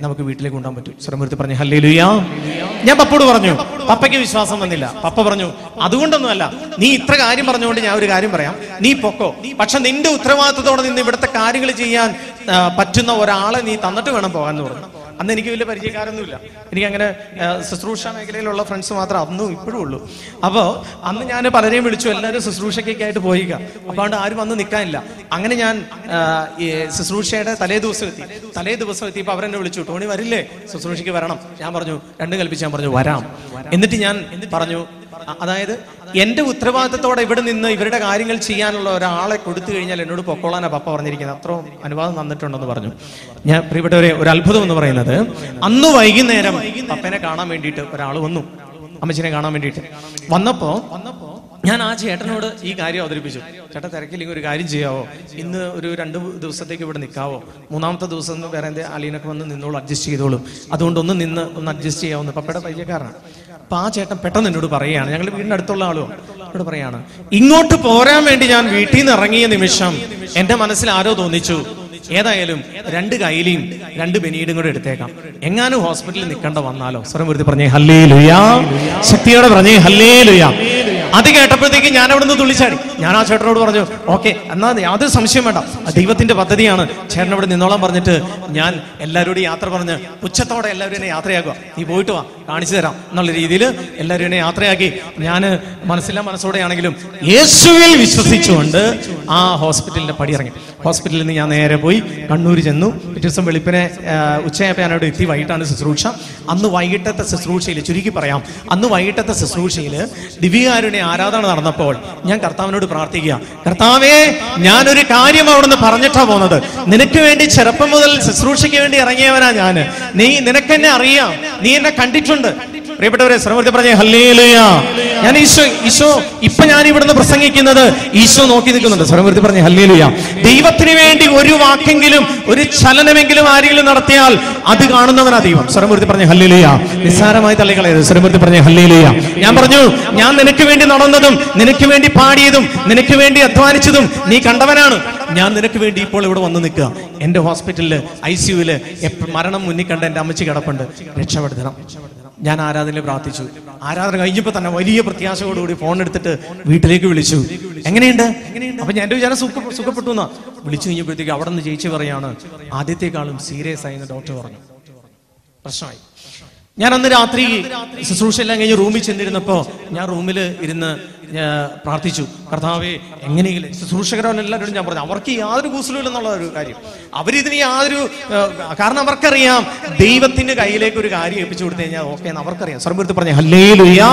Speaker 2: നമുക്ക് വീട്ടിലേക്ക് കൊണ്ടുപോകാൻ പറ്റും. സ്വരമൂർത്തി പറഞ്ഞു ഹല്ലേ ലുയാ ഞാൻ പപ്പോട് പറഞ്ഞു പപ്പയ്ക്ക് വിശ്വാസം വന്നില്ല. പപ്പ പറഞ്ഞു അതുകൊണ്ടൊന്നുമല്ല നീ ഇത്ര കാര്യം പറഞ്ഞുകൊണ്ട് ഞാൻ ഒരു കാര്യം പറയാം. നീ പൊക്കോ. പക്ഷെ നിന്റെ ഉത്തരവാദിത്തത്തോടെ നിന്ന് ഇവിടുത്തെ കാര്യങ്ങൾ ചെയ്യാൻ പറ്റുന്ന ഒരാളെ നീ തന്നിട്ട് വേണം പോകാൻ എന്ന് പറഞ്ഞു. അന്ന് എനിക്ക് വലിയ പരിചയക്കാരൊന്നുമില്ല. എനിക്ക് അങ്ങനെ ശുശ്രൂഷ മേഖലയിലുള്ള ഫ്രണ്ട്സ് മാത്രം അന്നും ഇപ്പോഴും ഉള്ളൂ. അപ്പോൾ അന്ന് ഞാൻ പലരെയും വിളിച്ചു എല്ലാവരും ശുശ്രൂഷയ്ക്കൊക്കെ ആയിട്ട് പോയിക്ക അപ്പോൾ അതുകൊണ്ട് ആരും വന്ന് നിൽക്കാനില്ല അങ്ങനെ ഞാൻ ഈ ശുശ്രൂഷയുടെ തലേ ദിവസം എത്തി. തലേ ദിവസം എത്തിയപ്പോൾ അവരെന്നെ വിളിച്ചു ടോണി വരില്ലേ? ശുശ്രൂഷയ്ക്ക് വരണം. ഞാൻ പറഞ്ഞു രണ്ടും കൽപ്പിച്ച് ഞാൻ പറഞ്ഞു വരാം. എന്നിട്ട് ഞാൻ പറഞ്ഞു അതായത് എന്റെ ഉത്തരവാദിത്തത്തോടെ ഇവിടെ നിന്ന് ഇവരുടെ കാര്യങ്ങൾ ചെയ്യാനുള്ള ഒരാളെ കൊടുത്തു കഴിഞ്ഞാൽ എന്നോട് പൊക്കോളാനാ പപ്പ പറഞ്ഞിരിക്കുന്നത്. അത്രയും അനുവാദം തന്നിട്ടുണ്ടെന്ന് പറഞ്ഞു. ഞാൻ പ്രിയപ്പെട്ടവരെ ഒരു അത്ഭുതം എന്ന് പറയുന്നത് അന്ന് വൈകുന്നേരം പപ്പനെ കാണാൻ വേണ്ടിയിട്ട് ഒരാൾ വന്നു. അമ്മച്ചിനെ കാണാൻ വേണ്ടിയിട്ട്. വന്നപ്പോ ഞാൻ ആ ചേട്ടനോട് ഈ കാര്യം അവതരിപ്പിച്ചു. ചേട്ടാ തിരക്കില്ലെങ്കിൽ ഒരു കാര്യം ചെയ്യാവോ? ഇന്ന് ഒരു രണ്ട് ദിവസത്തേക്ക് ഇവിടെ നിൽക്കാവോ? മൂന്നാമത്തെ ദിവസം ഒന്ന് വേറെ എന്തേ അലീനൊക്കെ വന്ന് നിന്നോളൂ അഡ്ജസ്റ്റ് ചെയ്തോളും. അതുകൊണ്ട് ഒന്ന് നിന്ന് ഒന്ന് അഡ്ജസ്റ്റ് ചെയ്യാവുന്ന പപ്പയുടെ പരിചയക്കാരനാണ്. അപ്പൊ ആ ചേട്ടൻ പെട്ടെന്ന് എന്നോട് പറയുകയാണ്. ഞങ്ങൾ വീടിന്റെ അടുത്തുള്ള ആളും എന്നോട് പറയാണ് ഇങ്ങോട്ട് പോരാൻ വേണ്ടി ഞാൻ വീട്ടിൽ നിന്ന് ഇറങ്ങിയ നിമിഷം എന്റെ മനസ്സിൽ ആരോ തോന്നിച്ചു. ഏതായാലും രണ്ട് കൈലിയും രണ്ട് ബെനീഡും കൂടെ എടുത്തേക്കാം. എങ്ങാനും ഹോസ്പിറ്റലിൽ നിൽക്കേണ്ട വന്നാലോ? സ്വരം വെറുതെ പറഞ്ഞേ ഹല്ലേ ലുയാ ശക്തിയോടെ പറഞ്ഞേ ഹല്ലേ ലുയാ അത് കേട്ടപ്പോഴത്തേക്ക് ഞാൻ അവിടെ നിന്ന് തുള്ളിച്ചാടി. ഞാൻ ആ ചേട്ടനോട് പറഞ്ഞു ഓക്കെ എന്നാ യാതൊരു സംശയം വേണ്ട. ദൈവത്തിന്റെ പദ്ധതിയാണ്. ചേട്ടൻ അവിടെ നിന്നോളാൻ പറഞ്ഞിട്ട് ഞാൻ എല്ലാവരോടും യാത്ര പറഞ്ഞ് ഉച്ചത്തോടെ എല്ലാവരും എന്നെ യാത്രയാക്കുക. നീ പോയിട്ട് വാ കാണിച്ചു തരാം. എന്നുള്ള രീതിയിൽ എല്ലാവരും എന്നെ യാത്രയാക്കി. ഞാൻ മനസ്സില്ല മനസ്സോടെയാണെങ്കിലും യേശുവിൽ വിശ്വസിച്ചുകൊണ്ട് ആ ഹോസ്പിറ്റലിന്റെ പടി ഇറങ്ങി ഹോസ്പിറ്റലിൽ നിന്ന് ഞാൻ നേരെ പോയി കണ്ണൂർ ചെന്നു. പിറ്റേ ദിവസം വെളുപ്പിനെ അവിടെ എത്തി. വൈകിട്ടാണ് ശുശ്രൂഷ. അന്ന് വൈകിട്ടത്തെ ശുശ്രൂഷയിൽ ചുരുക്കി പറയാം അന്ന് വൈകിട്ടത്തെ ശുശ്രൂഷയിൽ ദിവ്യകാരുണ്യ ആരാധന നടന്നപ്പോൾ ഞാൻ കർത്താവിനോട് പ്രാർത്ഥിക്കുക. കർത്താവേ ഞാനൊരു കാര്യം അവിടുന്ന് പറഞ്ഞിട്ടാ പോകുന്നത് നിനക്ക് വേണ്ടി ചെറുപ്പം മുതൽ ശുശ്രൂഷയ്ക്ക് വേണ്ടി ഇറങ്ങിയവനാ ഞാൻ നീ നിനക്കെന്നെ അറിയാം. നീ എന്നെ കണ്ടിട്ടുണ്ട്. പ്രിയപ്പെട്ടവരെ ശ്രമത്തിൽ പറഞ്ഞേ ഹല്ലേലൂയ. ഞാൻ ഈശോ ഈശോ ഇപ്പൊ ഞാൻ ഇവിടുന്ന് പ്രസംഗിക്കുന്നത് ഈശോ നോക്കി നിൽക്കുന്നുണ്ട്. സ്വരമൂർത്തി പറഞ്ഞേ ഹല്ലേലൂയ. ദൈവത്തിന് വേണ്ടി ഒരു വാക്കെങ്കിലും ഒരു ചലനമെങ്കിലും ആരെങ്കിലും നടത്തിയാൽ അത് കാണുന്നവനാ ദൈവം. സ്വരമൂർത്തി പറഞ്ഞേ ഹല്ലേലൂയ. നിസ്സാരമായി തള്ളിക്കളയരുത്. സ്വരമൂർത്തി പറഞ്ഞേ ഹല്ലേലൂയ. ഞാൻ പറഞ്ഞു ഞാൻ നിനക്ക് വേണ്ടി നടന്നതും നിനക്ക് വേണ്ടി പാടിയതും നിനക്ക് വേണ്ടി അധ്വാനിച്ചതും നീ കണ്ടവനാണ്. ഞാൻ നിനക്ക് വേണ്ടി ഇപ്പോൾ ഇവിടെ വന്ന് നിൽക്കുക. എന്റെ ഹോസ്പിറ്റലിൽ ഐ സിയുൽ മരണം മുന്നിൽ കണ്ട എന്റെ അമ്മച്ചി കിടപ്പുണ്ട്. രക്ഷപ്പെടുത്തണം ഞാൻ ആരാധനയിൽ പ്രാർത്ഥിച്ചു. ആരാധന കഴിഞ്ഞപ്പോ തന്നെ വലിയ പ്രത്യാശയോടുകൂടി ഫോൺ എടുത്തിട്ട് വീട്ടിലേക്ക് വിളിച്ചു. എങ്ങനെയുണ്ട്? അപ്പൊ ഞാൻ എന്റെ വിചാരം സുഖ സുഖപ്പെട്ടു എന്നാ. വിളിച്ചു കഴിഞ്ഞപ്പോഴത്തേക്ക് അവിടെ നിന്ന് ജയിച്ചു പറയാണ് ആദ്യത്തെക്കാളും സീരിയസ് ആയി എന്ന് ഡോക്ടർ പറഞ്ഞു. പ്രശ്നമായി. ഞാൻ അന്ന് രാത്രി ശുശ്രൂഷ എല്ലാം കഴിഞ്ഞ് റൂമിൽ ചെന്നിരുന്നപ്പോ ഞാൻ റൂമിൽ ഇരുന്ന് പ്രാർത്ഥിച്ചു. കർത്താവെ എങ്ങനെയെങ്കിലും ശുശ്രൂഷകരെല്ലാവരോടും ഞാൻ പറഞ്ഞു. അവർക്ക് യാതൊരു കൂസലും എന്നുള്ള ഒരു കാര്യം. അവരിതിന് യാതൊരു കാരണം അവർക്കറിയാം. ദൈവത്തിന്റെ കയ്യിലേക്ക് ഒരു കാര്യം ഏൽപ്പിച്ചു കൊടുത്തു കഴിഞ്ഞാൽ ഓക്കെ എന്ന് അവർക്കറിയാം. സ്വർഗത്ത് പറഞ്ഞു ഹല്ലേ ലുയാ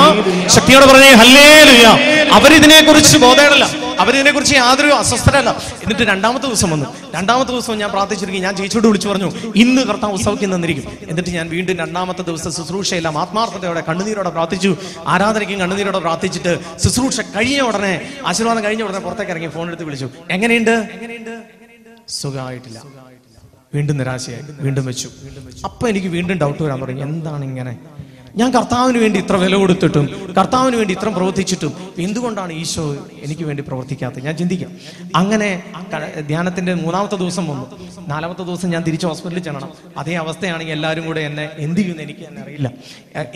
Speaker 2: ശക്തിയോട് പറഞ്ഞേ ഹല്ലേ ലുയാ അവരിതിനെ കുറിച്ച് ബോധേടല്ല. അവരിതിനെ കുറിച്ച് യാതൊരു അസ്വസ്ഥരല്ല എന്നിട്ട് രണ്ടാമത്തെ ദിവസം വന്നു. രണ്ടാമത്തെ ദിവസം ഞാൻ പ്രാർത്ഥിച്ചിരിക്കും ഞാൻ ചേച്ചിയോട് വിളിച്ചു പറഞ്ഞു ഇന്ന് കർത്താവ് ഉത്സവത്തിൽ നിന്നിരിക്കും എന്നിട്ട് ഞാൻ വീണ്ടും രണ്ടാമത്തെ ദിവസം ശുശ്രൂഷയെല്ലാം ആത്മാർത്ഥതയോടെ കണ്ണുനീരോടെ പ്രാർത്ഥിച്ചു. ആരാധനയ്ക്കും കണ്ണുനീരോടെ പ്രാർത്ഥിച്ചിട്ട് ശുശ്രൂഷ കഴിഞ്ഞ ഉടനെ ആശീർവാദം കഴിഞ്ഞ ഉടനെ പുറത്തേക്ക് ഇറങ്ങി ഫോൺ എടുത്ത് വിളിച്ചു. എങ്ങനെയുണ്ട്? സുഖമായിട്ടില്ല. വീണ്ടും നിരാശയായി. വീണ്ടും വെച്ചു. അപ്പൊ എനിക്ക് വീണ്ടും ഡൗട്ട് വരാൻ തുടങ്ങി. എന്താണ് ഇങ്ങനെ? ഞാൻ കർത്താവിന് വേണ്ടി ഇത്ര വില കൊടുത്തിട്ടും കർത്താവിന് വേണ്ടി ഇത്ര പ്രവർത്തിച്ചിട്ടും എന്തുകൊണ്ടാണ് ഈശോ എനിക്ക് വേണ്ടി പ്രവർത്തിക്കാത്തത്? ഞാൻ ചിന്തിക്കാം. അങ്ങനെ ധ്യാനത്തിന്റെ മൂന്നാമത്തെ ദിവസം വന്നു. നാലാമത്തെ ദിവസം ഞാൻ തിരിച്ച് ഹോസ്പിറ്റലിൽ ചെല്ലണം. അതേ അവസ്ഥയാണെങ്കിൽ എല്ലാവരും കൂടെ എന്നെ എന്ത് ചെയ്യുമെന്ന് എനിക്ക് തന്നെ അറിയില്ല.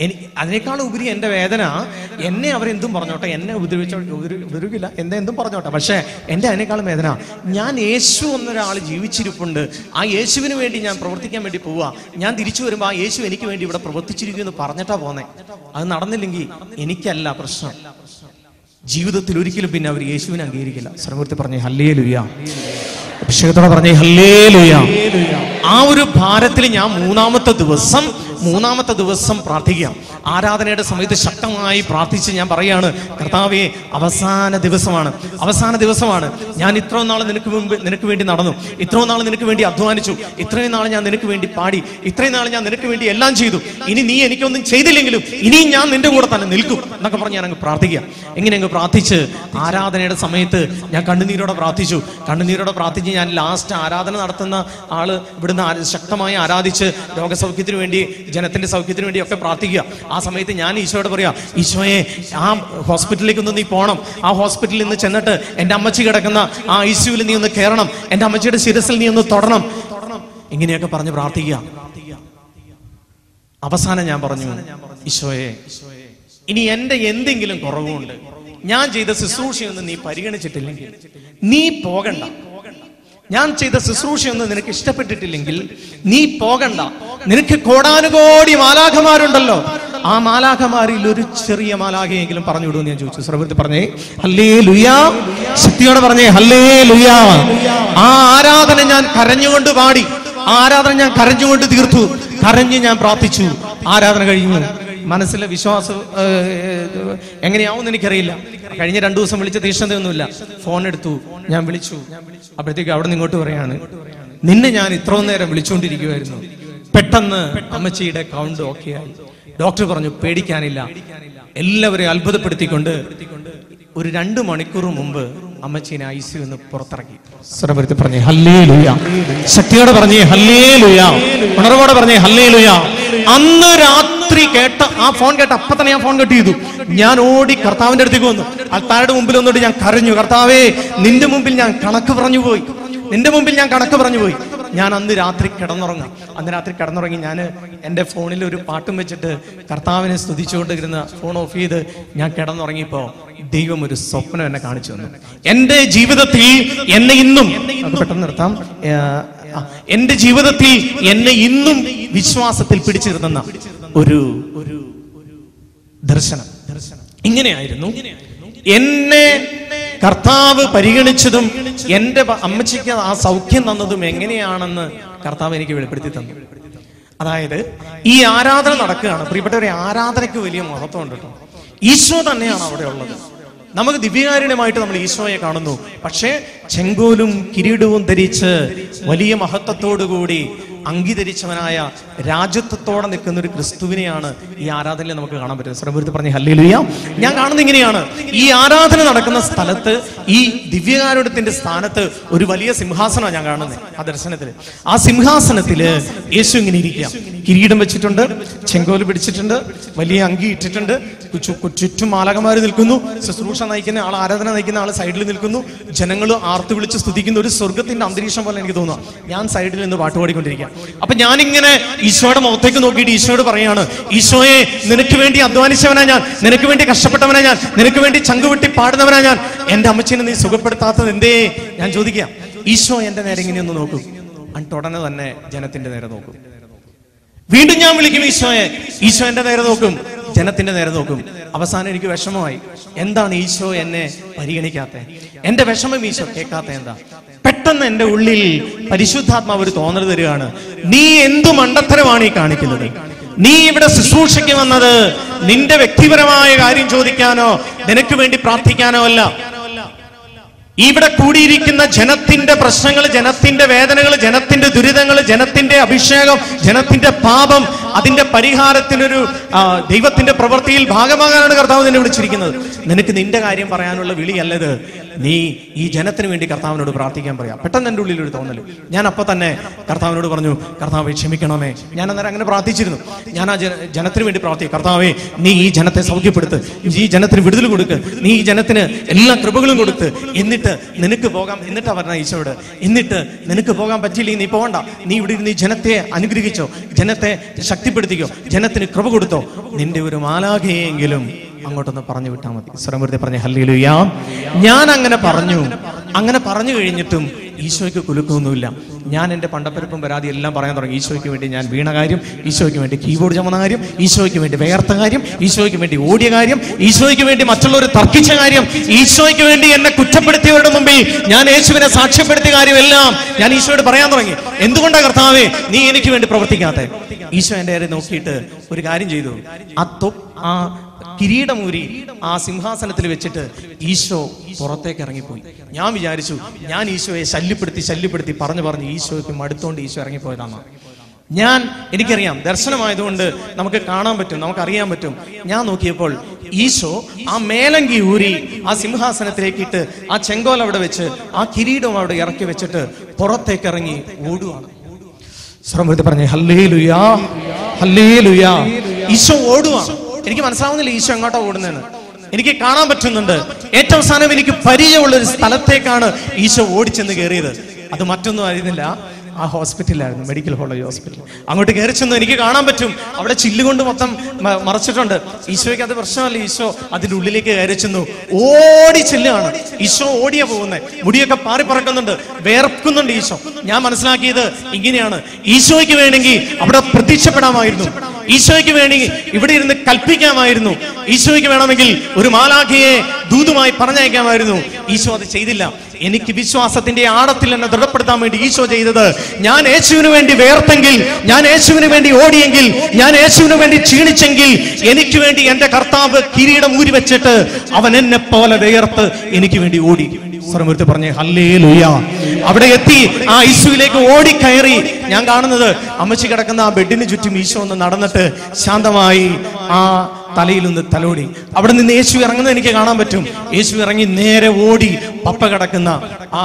Speaker 2: എനിക്ക് അതിനേക്കാൾ ഉപരി എന്റെ വേദന എന്നെ അവരെന്തും പറഞ്ഞോട്ടെ എന്നെ ഉപദ്രവിച്ച ഉപദ്ര- ഉപദ്രവിക്കില്ല എന്നെ എന്തും പറഞ്ഞോട്ടെ. പക്ഷേ എന്റെ അതിനേക്കാളും വേദന ഞാൻ യേശു എന്നൊരാൾ ജീവിച്ചിരിപ്പുണ്ട്. ആ യേശുവിന് വേണ്ടി ഞാൻ പ്രവർത്തിക്കാൻ വേണ്ടി പോവുക. ഞാൻ തിരിച്ചു വരുമ്പോൾ ആ യേശു എനിക്ക് വേണ്ടി ഇവിടെ പ്രവർത്തിച്ചിരിക്കുന്നു എന്ന് പറഞ്ഞിട്ടാ പോന്നെ. അത് നടന്നില്ലെങ്കിൽ എനിക്കല്ല പ്രശ്നം. ജീവിതത്തിൽ ഒരിക്കലും പിന്നെ അവർ യേശുവിനെ അംഗീകരിക്കില്ല. സർവൃത്തി പറഞ്ഞേ ഹല്ലേ ലുയ അഭിഷേകത്തോടെ പറഞ്ഞേ ഹല്ലേ ലുയ ആ ഒരു ഭാരത്തിൽ ഞാൻ മൂന്നാമത്തെ ദിവസം മൂന്നാമത്തെ ദിവസം പ്രാർത്ഥിക്കാം. ആരാധനയുടെ സമയത്ത് ശക്തമായി പ്രാർത്ഥിച്ച് ഞാൻ പറയാണ് കർത്താവെ അവസാന ദിവസമാണ്. അവസാന ദിവസമാണ്. ഞാൻ ഇത്രയും നാൾ നിനക്ക് മുമ്പ് നിനക്ക് വേണ്ടി നടന്നു. ഇത്രയും നാൾ നിനക്ക് വേണ്ടി അധ്വാനിച്ചു. ഇത്രയും നാൾ ഞാൻ നിനക്ക് വേണ്ടി പാടി. ഇത്രയും നാൾ ഞാൻ നിനക്ക് വേണ്ടി എല്ലാം ചെയ്തു. ഇനി നീ എനിക്കൊന്നും ചെയ്തില്ലെങ്കിലും ഇനിയും ഞാൻ നിന്റെ കൂടെ തന്നെ നിൽക്കും. എന്നൊക്കെ പറഞ്ഞ് ഞാൻ അങ്ങ് പ്രാർത്ഥിക്കുക. എങ്ങനെ അങ്ങ് പ്രാർത്ഥിച്ച് ആരാധനയുടെ സമയത്ത് ഞാൻ കണ്ണുനീരോടെ പ്രാർത്ഥിച്ചു. കണ്ണുനീരോടെ പ്രാർത്ഥിച്ച് ഞാൻ ലാസ്റ്റ് ആരാധന നടത്തുന്ന ആൾ ഇവിടുന്ന് ശക്തമായി ആരാധിച്ച് രോഗസൗഖ്യത്തിന് വേണ്ടി ജനത്തിന്റെ സൗഖ്യത്തിന് വേണ്ടി ഒക്കെ പ്രാർത്ഥിക്കുക. ആ സമയത്ത് ഞാൻ ഈശോയോട് പറയാ ഈശോയെ ആ ഹോസ്പിറ്റലിലേക്ക് ഒന്ന് നീ പോണം. ആ ഹോസ്പിറ്റലിൽ നിന്ന് ചെന്നിട്ട് എന്റെ അമ്മച്ചി കിടക്കുന്ന ആ ഐസിയുവിൽ നീ ഒന്ന് കയറണം. എന്റെ അമ്മച്ചിയുടെ ശിരസിൽ നീ ഒന്ന് തൊടണം. ഇങ്ങനെയൊക്കെ പറഞ്ഞ് പ്രാർത്ഥിക്കുക. അവസാനം ഞാൻ പറഞ്ഞു ഈശോയെ ഇനി എന്റെ എന്തെങ്കിലും കുറവുണ്ട്. ഞാൻ ചെയ്ത ശുശ്രൂഷയൊന്നും നീ പരിഗണിച്ചിട്ടില്ലെങ്കിൽ നീ പോകണ്ട. ഞാൻ ചെയ്ത ശുശ്രൂഷയൊന്നും നിനക്ക് ഇഷ്ടപ്പെട്ടിട്ടില്ലെങ്കിൽ നീ പോകണ്ട. നിനക്ക് കോടാനുകോടി മാലാഖമാരുണ്ടല്ലോ. ആ മാലാഖമാരിൽ ഒരു ചെറിയ മാലാഖയെങ്കിലും പറഞ്ഞു വിടുമെന്ന് ഞാൻ ചോദിച്ചു. സർവൃത്തി പറഞ്ഞേ ഹല്ലേ ലുയാ ശക്തിയോടെ പറഞ്ഞേ ഹല്ലേ ലുയാ ആ ആരാധന ഞാൻ കരഞ്ഞുകൊണ്ട് പാടി. ആരാധന ഞാൻ കരഞ്ഞുകൊണ്ട് തീർത്തു. കരഞ്ഞ് ഞാൻ പ്രാർത്ഥിച്ചു. ആരാധന കഴിഞ്ഞു. മനസ്സിലെ വിശ്വാസം എങ്ങനെയാവും എനിക്കറിയില്ല. കഴിഞ്ഞ രണ്ടു ദിവസം വിളിച്ച തീഷ്ണതയൊന്നുമില്ല ഫോൺ എടുത്തു ഞാൻ വിളിച്ചു. അപ്പോഴത്തേക്ക് അവിടെ നിന്ന് ഇങ്ങോട്ട് പറയാണ് നിന്നെ ഞാൻ ഇത്ര നേരം വിളിച്ചുകൊണ്ടിരിക്കുമായിരുന്നു പെട്ടെന്ന് അമ്മച്ചിയുടെ കൗണ്ട് ഓക്കെ ആയി. ഡോക്ടർ പറഞ്ഞു പേടിക്കാനില്ല. എല്ലാവരെയും അത്ഭുതപ്പെടുത്തിക്കൊണ്ട് ഒരു രണ്ട് മണിക്കൂർ മുമ്പ് അമ്മച്ചീനെ ഐ സി ഒന്ന് പുറത്തിറക്കി. സ്വരപുരത്തി പറഞ്ഞേ ഹല്ലേ ലുയ ശക്തിയോടെ പറഞ്ഞേ ഹല്ലേ ലുയ ഉണർവോടെ പറഞ്ഞേ ഹല്ലേ ലുയ അന്ന് രാത്രി കേട്ട ആ ഫോൺ കേട്ട അപ്പൊ തന്നെ ഞാൻ ഫോൺ കട്ട് ചെയ്തു. ഞാൻ ഓടി കർത്താവിന്റെ അടുത്തേക്ക് വന്നു. അൽത്താരുടെ മുമ്പിൽ വന്നിട്ട് ഞാൻ കരഞ്ഞു. കർത്താവേ നിന്റെ മുമ്പിൽ ഞാൻ കണക്ക് പറഞ്ഞു പോയി. നിന്റെ മുമ്പിൽ ഞാൻ കണക്ക് പറഞ്ഞു പോയി. ഞാൻ അന്ന് രാത്രി കിടന്നുറങ്ങാം. അന്ന് രാത്രി കിടന്നുറങ്ങി ഞാൻ എന്റെ ഫോണിൽ ഒരു പാട്ടും വെച്ചിട്ട് കർത്താവിനെ സ്തുതിച്ചുകൊണ്ടിരുന്ന ഫോൺ ഓഫ് ചെയ്ത് ഞാൻ കിടന്നുറങ്ങിയപ്പോ ദൈവം ഒരു സ്വപ്നം എന്നെ കാണിച്ചു തന്നു. എന്റെ ജീവിതത്തിൽ എന്നെ ഇന്നും പെട്ടെന്ന് നിർത്താം. എന്റെ ജീവിതത്തിൽ എന്നെ ഇന്നും വിശ്വാസത്തിൽ പിടിച്ചു നിർത്തുന്ന ഒരു ഒരു ദർശനം. ഇങ്ങനെയായിരുന്നു. എന്നെ കർത്താവ് പരിഗണിച്ചതും എന്റെ അമ്മച്ചിക്ക് ആ സൗഖ്യം തന്നതും എങ്ങനെയാണെന്ന് കർത്താവ് എനിക്ക് വെളിപ്പെടുത്തി തന്നു. അതായത് ഈ ആരാധന നടക്കുകയാണ്. പ്രിയപ്പെട്ടവരെ ആരാധനയ്ക്ക് വലിയ മഹത്വം ഉണ്ട് ഈശോ തന്നെയാണ് അവിടെ ഉള്ളത്. നമുക്ക് ദിവ്യകാരുണ്യമായിട്ട് നമ്മൾ ഈശോയെ കാണുന്നു. പക്ഷേ ചെങ്കോലും കിരീടവും ധരിച്ച് വലിയ മഹത്വത്തോടുകൂടി അംഗീകരിച്ചവനായ രാജ്യത്വത്തോടെ നിൽക്കുന്ന ഒരു ക്രിസ്തുവിനെയാണ് ഈ ആരാധനയിൽ നമുക്ക് കാണാൻ പറ്റുന്നത്. ശ്രമപുരത്ത് പറഞ്ഞ ഹല്ലേലൂയ. ഞാൻ കാണുന്നത് ഇങ്ങനെയാണ്. ഈ ആരാധന നടക്കുന്ന സ്ഥലത്ത് ഈ ദിവ്യകാരുടത്തിന്റെ സ്ഥാനത്ത് ഒരു വലിയ സിംഹാസനമാണ് ഞാൻ കാണുന്നത് ആ ദർശനത്തിൽ ആ സിംഹാസനത്തിൽ യേശു ഇങ്ങനെ ഇരിക്കുക. കിരീടം വെച്ചിട്ടുണ്ട് ചെങ്കോൽ പിടിച്ചിട്ടുണ്ട് വലിയ അങ്കി ഇട്ടിട്ടുണ്ട്. ചുറ്റും മാലകന്മാർ നിൽക്കുന്നു. ശുശ്രൂഷ നയിക്കുന്ന ആൾ ആരാധന നയിക്കുന്ന ആൾ സൈഡിൽ നിൽക്കുന്നു. ജനങ്ങൾ ആർത്തു വിളിച്ച് സ്തുതിക്കുന്ന ഒരു സ്വർഗത്തിന്റെ അന്തരീക്ഷം പോലെ എനിക്ക് തോന്നുക ഞാൻ സൈഡിൽ നിന്ന് പാട്ട് പാടിക്കൊണ്ടിരിക്കുക. അപ്പൊ ഞാനിങ്ങനെ ഈശോയുടെ മുഖത്തേക്ക് നോക്കിയിട്ട് ഈശോയോട് പറയാണ് ഈശോയെ നിനക്ക് വേണ്ടി അധ്വാനിച്ചവനാ ഞാൻ നിനക്ക് വേണ്ടി കഷ്ടപ്പെട്ടവനാ ഞാൻ നിനക്ക് വേണ്ടി ചങ്കുവെട്ടി പാടുന്നവനാ ഞാൻ. എന്റെ അമ്മച്ചിനെ നീ സുഖപ്പെടുത്താത്തത് എന്തേ ഞാൻ ചോദിക്കാം. ഈശോ എന്റെ നേരെ ഇങ്ങനെ ഇങ്ങനെയൊന്ന് നോക്കും. അണ്ടൊടനെ തന്നെ ജനത്തിന്റെ നേരെ നോക്കും. വീണ്ടും ഞാൻ വിളിക്കും ഈശോയെ. ഈശോ എന്റെ നേരെ നോക്കും. ജനത്തിന്റെ നേരെ നോക്കും. അവസാനം എനിക്ക് വിഷമമായി. എന്താണ് ഈശോ എന്നെ പരിഗണിക്കാത്ത എന്റെ വിഷമം ഈശോ കേൾക്കാത്ത എന്താ? പെട്ടെന്ന് എന്റെ ഉള്ളിൽ പരിശുദ്ധാത്മാവ് ഒരു തോന്നൽ തരികയാണ്. നീ എന്തു മണ്ടത്തരമാണ് ഈ കാണിക്കുന്നത്? നീ ഇവിടെ ശുശ്രൂഷയ്ക്ക് വന്നത് നിന്റെ വ്യക്തിപരമായ കാര്യം ചോദിക്കാനോ നിനക്ക് വേണ്ടി പ്രാർത്ഥിക്കാനോ അല്ല. ഇവിടെ കൂടിയിരിക്കുന്ന ജനത്തിന്റെ പ്രശ്നങ്ങൾ ജനത്തിന്റെ വേദനകൾ ജനത്തിന്റെ ദുരിതങ്ങൾ ജനത്തിന്റെ അഭിഷേകം ജനത്തിന്റെ പാപം അതിന്റെ പരിഹാരത്തിനൊരു ദൈവത്തിന്റെ പ്രവൃത്തിയിൽ ഭാഗമാകാനാണ് കർത്താവ് നിന്നെ വിളിച്ചിരിക്കുന്നത്. നിനക്ക് നിന്റെ കാര്യം പറയാനുള്ള വിളിയല്ലത്. നീ ഈ ജനത്തിന് വേണ്ടി കർത്താവിനോട് പ്രാർത്ഥിക്കാൻ പറയാം. പെട്ടെന്ന് എന്റെ ഉള്ളിൽ ഒരു തോന്നൽ ഞാൻ അപ്പൊ തന്നെ കർത്താവിനോട് പറഞ്ഞു കർത്താവെ ക്ഷമിക്കണമേ. ഞാൻ അന്നേരം അങ്ങനെ പ്രാർത്ഥിച്ചിരുന്നു. ഞാൻ ആ ജനത്തിന് വേണ്ടി പ്രാർത്ഥിക്കും കർത്താവെ നീ ഈ ജനത്തെ സൗഖ്യപ്പെടുത്ത്. ഈ ജനത്തിന് വിടുതൽ കൊടുക്ക്. നീ ഈ ജനത്തിന് എല്ലാ കൃപകളും കൊടുത്ത്. എന്നിട്ട് നിനക്ക് പോകാം. എന്നിട്ടാ പറഞ്ഞ ഈശോട് എന്നിട്ട് നിനക്ക് പോകാൻ പറ്റിയില്ലെങ്കിൽ നീ പോകണ്ട. നീ ഇവിടെ ഇരുന്ന് ഈ ജനത്തെ അനുഗ്രഹിച്ചോ. ജനത്തെ ശക്തിപ്പെടുത്തിക്കോ. ജനത്തിന് കൃപ കൊടുത്തോ. നിന്റെ ഒരു മാലാഖയെങ്കിലും അങ്ങോട്ടൊന്ന് പറഞ്ഞു വിട്ടാൽ മതി. സ്വരമൂർത്തി പറഞ്ഞ ഹല്ലേലൂയ. ഞാൻ അങ്ങനെ പറഞ്ഞു. അങ്ങനെ പറഞ്ഞു കഴിഞ്ഞിട്ടും ഈശോയ്ക്ക് കുലുക്കൊന്നുമില്ല ഞാൻ എന്റെ പണ്ടപ്പരപ്പും പരാതി എല്ലാം പറയാൻ തുടങ്ങി. ഈശോയ്ക്ക് വേണ്ടി ഞാൻ വീണ കാര്യം ഈശോയ്ക്ക് വേണ്ടി കീബോർഡ് ചമന്ന കാര്യം ഈശോയ്ക്ക് വേണ്ടി വേർത്ത കാര്യം ഈശോയ്ക്ക് വേണ്ടി ഓടിയ കാര്യം ഈശോയ്ക്ക് വേണ്ടി മറ്റുള്ളവർ തർക്കിച്ച കാര്യം ഈശോയ്ക്ക് വേണ്ടി എന്നെ കുറ്റപ്പെടുത്തിയവരുടെ മുമ്പിൽ ഞാൻ യേശുവിനെ സാക്ഷ്യപ്പെടുത്തിയ കാര്യമെല്ലാം ഞാൻ ഈശോയോട് പറയാൻ തുടങ്ങി. എന്തുകൊണ്ടാണ് കർത്താവേ നീ എനിക്ക് വേണ്ടി പ്രവർത്തിക്കാത്ത? ഈശോ എന്റെ നോക്കിയിട്ട് ഒരു കാര്യം ചെയ്തു. ആ ആ കിരീടമൂരി ആ സിംഹാസനത്തിൽ വെച്ചിട്ട് ഈശോ പുറത്തേക്ക് ഇറങ്ങിപ്പോയി. ഞാൻ വിചാരിച്ചു ഞാൻ ഈശോയെ ശല്യപ്പെടുത്തി ശല്യപ്പെടുത്തി പറഞ്ഞു പറഞ്ഞു ഈശോയ്ക്ക് മടുത്തോണ്ട് ഈശോ ഇറങ്ങിപ്പോയതാണ് ഞാൻ എനിക്കറിയാം ദർശനമായതുകൊണ്ട് നമുക്ക് കാണാൻ പറ്റും നമുക്ക് അറിയാൻ പറ്റും. ഞാൻ നോക്കിയപ്പോൾ ഈശോ ആ മേലങ്കി ഊരി ആ സിംഹാസനത്തിലേക്ക് ഇട്ട് ആ ചെങ്കോൽ അവിടെ വെച്ച് ആ കിരീടം അവിടെ ഇറക്കി വെച്ചിട്ട് പുറത്തേക്ക് ഇറങ്ങി ഓടുവാണ്. ശ്രമൃതി പറഞ്ഞേ ഹല്ലേ ലുയാ ഹല്ലേ ലുയാ ഈശോ ഓടുവാണ്. എനിക്ക് മനസ്സിലാവുന്നില്ല ഈശോ എങ്ങോട്ടോ ഓടുന്നതെന്ന്. എനിക്ക് കാണാൻ പറ്റുന്നുണ്ട്. ഏറ്റവും അവസാനം എനിക്ക് പരിചയമുള്ള ഒരു സ്ഥലത്തേക്കാണ് ഈശോ ഓടിച്ചെന്ന് കയറിയത്. അത് മറ്റൊന്നും ആയിരുന്നില്ല. ആ ഹോസ്പിറ്റലായിരുന്നു മെഡിക്കൽ കോളേജ് ഹോസ്പിറ്റൽ. അങ്ങോട്ട് കയറി ചെന്ന് എനിക്ക് കാണാൻ പറ്റും. അവിടെ ചില്ലുകൊണ്ട് മൊത്തം മറച്ചിട്ടുണ്ട്. ഈശോയ്ക്ക് അത് പ്രശ്നമല്ല ഈശോ അതിന്റെ ഉള്ളിലേക്ക് കയറി ചെന്നു. ഓടി ചെല്ലുകയാണ്. ഈശോ ഓടിയ പോകുന്നത് മുടിയൊക്കെ പാറി പറക്കുന്നുണ്ട്. വേർക്കുന്നുണ്ട് ഈശോ. ഞാൻ മനസ്സിലാക്കിയത് ഇങ്ങനെയാണ്. ഈശോയ്ക്ക് വേണമെങ്കിൽ അവിടെ പ്രത്യക്ഷപ്പെടാമായിരുന്നു. ഈശോയ്ക്ക് വേണമെങ്കിൽ ഇവിടെ ഇരുന്ന് കൽപ്പിക്കാമായിരുന്നു. ഈശോയ്ക്ക് വേണമെങ്കിൽ ഒരു മാലാഖയെ ദൂതുമായി പറഞ്ഞയക്കാമായിരുന്നു. ഈശോ അത് ചെയ്തില്ല. എനിക്ക് വിശ്വാസത്തിന്റെ ആഴത്തിൽ എന്നെ ദൃഢപ്പെടുത്താൻ വേണ്ടി ഈശോ ചെയ്തത് ഞാൻ യേശുവിന് വേണ്ടി വേർത്തെങ്കിൽ ഞാൻ യേശുവിന് വേണ്ടി ഓടിയെങ്കിൽ ഞാൻ യേശുവിന് വേണ്ടി ക്ഷീണിച്ചെങ്കിൽ എനിക്ക് വേണ്ടി എന്റെ കർത്താവ് കിരീടം ഊരി വെച്ചിട്ട് അവൻ എന്നെ പോലെ വേർത്ത് എനിക്ക് വേണ്ടി ഓടി. സ്വരമൂർത്തി പറഞ്ഞേ ഹല്ലേ അവിടെ എത്തി ആ യേശുവിലേക്ക് ഓടിക്കയറി. ഞാൻ കാണുന്നത് അമ്മച്ചി കിടക്കുന്ന ആ ബെഡിന് ചുറ്റും ഈശോ ഒന്ന് നടന്നിട്ട് ശാന്തമായി ആ തലയിലൊന്ന് തലോടി. അവിടെ നിന്ന് യേശു ഇറങ്ങുന്നത് എനിക്ക് കാണാൻ പറ്റും. യേശു ഇറങ്ങി നേരെ ഓടി പപ്പ കിടക്കുന്ന ആ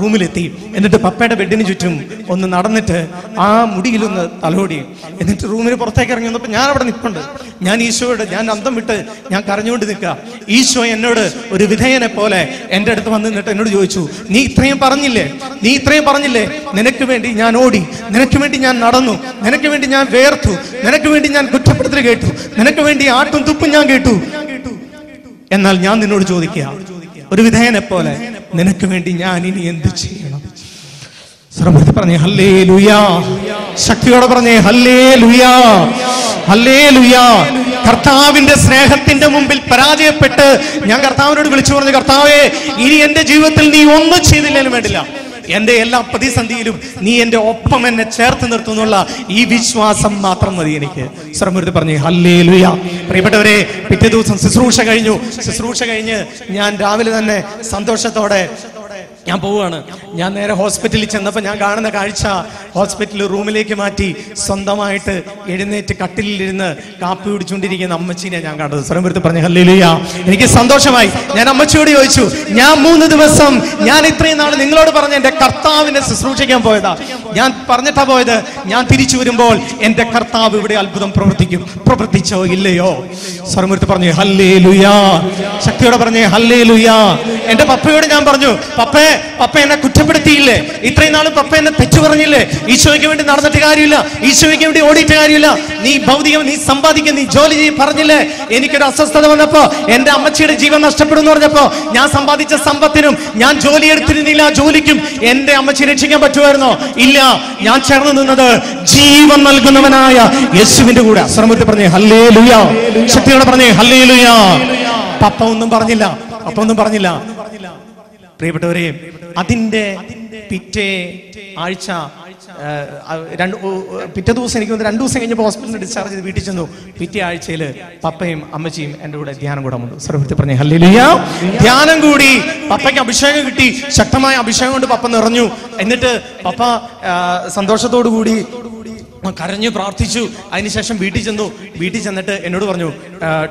Speaker 2: റൂമിലെത്തി. എന്നിട്ട് പപ്പയുടെ ബെഡിന് ചുറ്റും ഒന്ന് നടന്നിട്ട് ആ മുടിയിലൊന്ന് തലോടി. എന്നിട്ട് റൂമിന് പുറത്തേക്ക് ഇറങ്ങി വന്നപ്പോൾ ഞാൻ അവിടെ നിൽപ്പുണ്ട് ഞാൻ ഈശോയോട് ഞാൻ അന്തം വിട്ട് ഞാൻ കരഞ്ഞുകൊണ്ട് നിൽക്കുക. ഈശോ എന്നോട് ഒരു വിധേയനെ പോലെ എന്റെ അടുത്ത് വന്ന് നിന്നിട്ട് എന്നോട് ചോദിച്ചു നീ ഇത്രയും പറഞ്ഞില്ലേ? നീ ഇത്രയും പറഞ്ഞില്ലേ? നിനക്ക് വേണ്ടി ഞാൻ ഓടി. നിനക്ക് വേണ്ടി ഞാൻ നടന്നു. നിനക്ക് വേണ്ടി ഞാൻ വേർത്തു. നിനക്ക് വേണ്ടി ഞാൻ കുറ്റപ്പെടുത്തൽ കേട്ടു. നിനക്ക് വേണ്ടി ആട്ടും തുപ്പും ഞാൻ കേട്ടു. എന്നാൽ ഞാൻ നിന്നോട് ചോദിക്കുക ഒരു വിധേയനെ പോലെ നിനക്ക് വേണ്ടി ഞാൻ ഇനി എന്ത് ചെയ്യണം? ശ്രമത്തിൽ പറഞ്ഞേ ഹല്ലേ ലുയാ ശക്തിയോടെ പറഞ്ഞേ ഹല്ലേ ലുയാ ഹല്ലേ ലുയാ കർത്താവിന്റെ സ്നേഹത്തിന്റെ മുമ്പിൽ പരാജയപ്പെട്ട് ഞാൻ കർത്താവിനോട് വിളിച്ചു പറഞ്ഞു കർത്താവേ ഇനി എന്റെ ജീവിതത്തിൽ നീ ഒന്നും ചെയ്തില്ലേലും വേണ്ടില്ല. എന്റെ എല്ലാ പ്രതിസന്ധിയിലും നീ എന്റെ ഒപ്പം എന്നെ ചേർത്ത് നിർത്തുന്നുള്ള ഈ വിശ്വാസം മാത്രം മതി എനിക്ക്. ശ്രമൃതി പറഞ്ഞു ഹല്ലേ ലുയ പ്രിയപ്പെട്ടവരെ പിറ്റേ ദിവസം ശുശ്രൂഷ കഴിഞ്ഞു. ശുശ്രൂഷ കഴിഞ്ഞ് ഞാൻ രാവിലെ തന്നെ സന്തോഷത്തോടെ ഞാൻ പോവുകയാണ് ഞാൻ നേരെ ഹോസ്പിറ്റലിൽ ചെന്നപ്പോൾ ഞാൻ കാണുന്ന കാഴ്ച ഹോസ്പിറ്റൽ റൂമിലേക്ക് മാറ്റി സ്വന്തമായിട്ട് എഴുന്നേറ്റ് കട്ടിലിരുന്ന് കാപ്പി പിടിച്ചുകൊണ്ടിരിക്കുന്ന അമ്മച്ചീനെ ഞാൻ കണ്ടത്. സ്വരംപുരത്ത് പറഞ്ഞു ഹല്ലേലൂയ. എനിക്ക് സന്തോഷമായി. ഞാൻ അമ്മച്ചിയോട് ചോദിച്ചു ഞാൻ മൂന്ന് ദിവസം ഞാൻ ഇത്രയും നാൾ നിങ്ങളോട് പറഞ്ഞ എന്റെ കർത്താവിനെ ശുശ്രൂഷിക്കാൻ പോയതാ. ഞാൻ പറഞ്ഞിട്ടാ പോയത് ഞാൻ തിരിച്ചു വരുമ്പോൾ എന്റെ കർത്താവ് ഇവിടെ അത്ഭുതം പ്രവർത്തിക്കും. പ്രവർത്തിച്ചോ ഇല്ലയോ? സ്വരമൂർത്തി പറഞ്ഞു ഹല്ലേ ലുയാ ശക്തിയോടെ പറഞ്ഞേ ഹല്ലേ ലുയാ എന്റെ പപ്പയോട് ഞാൻ പറഞ്ഞു പപ്പേ പപ്പ എന്നെ കുറ്റപ്പെടുത്തിയില്ലേ? ഇത്രയും നാളും പപ്പ എന്നെ തെറ്റു പറഞ്ഞില്ലേ? ഈശോയ്ക്ക് വേണ്ടി നടന്നിട്ട് കാര്യമില്ല. ഈശോയ്ക്ക് വേണ്ടി ഓടിയിട്ട് കാര്യമില്ല. നീ ഭൗതികം നീ സമ്പാദിക്കുക നീ ജോലി ചെയ്യും പറഞ്ഞില്ലേ? എനിക്കൊരു അസ്വസ്ഥത വന്നപ്പോ എന്റെ അമ്മച്ചിയുടെ ജീവൻ നഷ്ടപ്പെടും എന്ന് പറഞ്ഞപ്പോ ഞാൻ സമ്പാദിച്ച സമ്പത്തിനും ഞാൻ ജോലി എടുത്തിരുന്നില്ല ജോലിക്കും എന്റെ അമ്മച്ചി രക്ഷിക്കാൻ പറ്റുമായിരുന്നോ? ഇല്ല. ഞാൻ ചേർന്ന് നിന്നത് ജീവൻ നൽകുന്നവനായ യേശുവിന്റെ കൂടെ. അസ്രമത്തിൽ പറഞ്ഞേ ഹല്ലേ ലുയാ ശക്തിയോടെ പറഞ്ഞേ ഹല്ലേ ലുയാ പപ്പ ഒന്നും പറഞ്ഞില്ല. പപ്പ ഒന്നും പറഞ്ഞില്ല. പ്രിയപ്പെട്ടവരെ അതിന്റെ പിറ്റേ ആഴ്ച രണ്ട് പിറ്റേ ദിവസം എനിക്ക് തോന്നുന്നു രണ്ടു ദിവസം കഴിഞ്ഞപ്പോൾ ഹോസ്പിറ്റലിൽ ഡിസ്ചാർജ് ചെയ്ത് വീട്ടിൽ ചെന്നു. പിറ്റേ ആഴ്ചയിൽ പപ്പയും അമ്മച്ചിയും എന്റെ കൂടെ ധ്യാനം കൂടാൻ വന്നു. സർവൃത്തി പറഞ്ഞു ഹല്ലിയ ധ്യാനം കൂടി. പപ്പയ്ക്ക് അഭിഷേകം കിട്ടി. ശക്തമായ അഭിഷേകം കൊണ്ട് പപ്പ നിറഞ്ഞു. എന്നിട്ട് പപ്പ സന്തോഷത്തോടു കൂടി കരഞ്ഞു പ്രാർത്ഥിച്ചു. അതിനുശേഷം വീട്ടിൽ ചെന്നു. വീട്ടിൽ ചെന്നിട്ട് എന്നോട് പറഞ്ഞു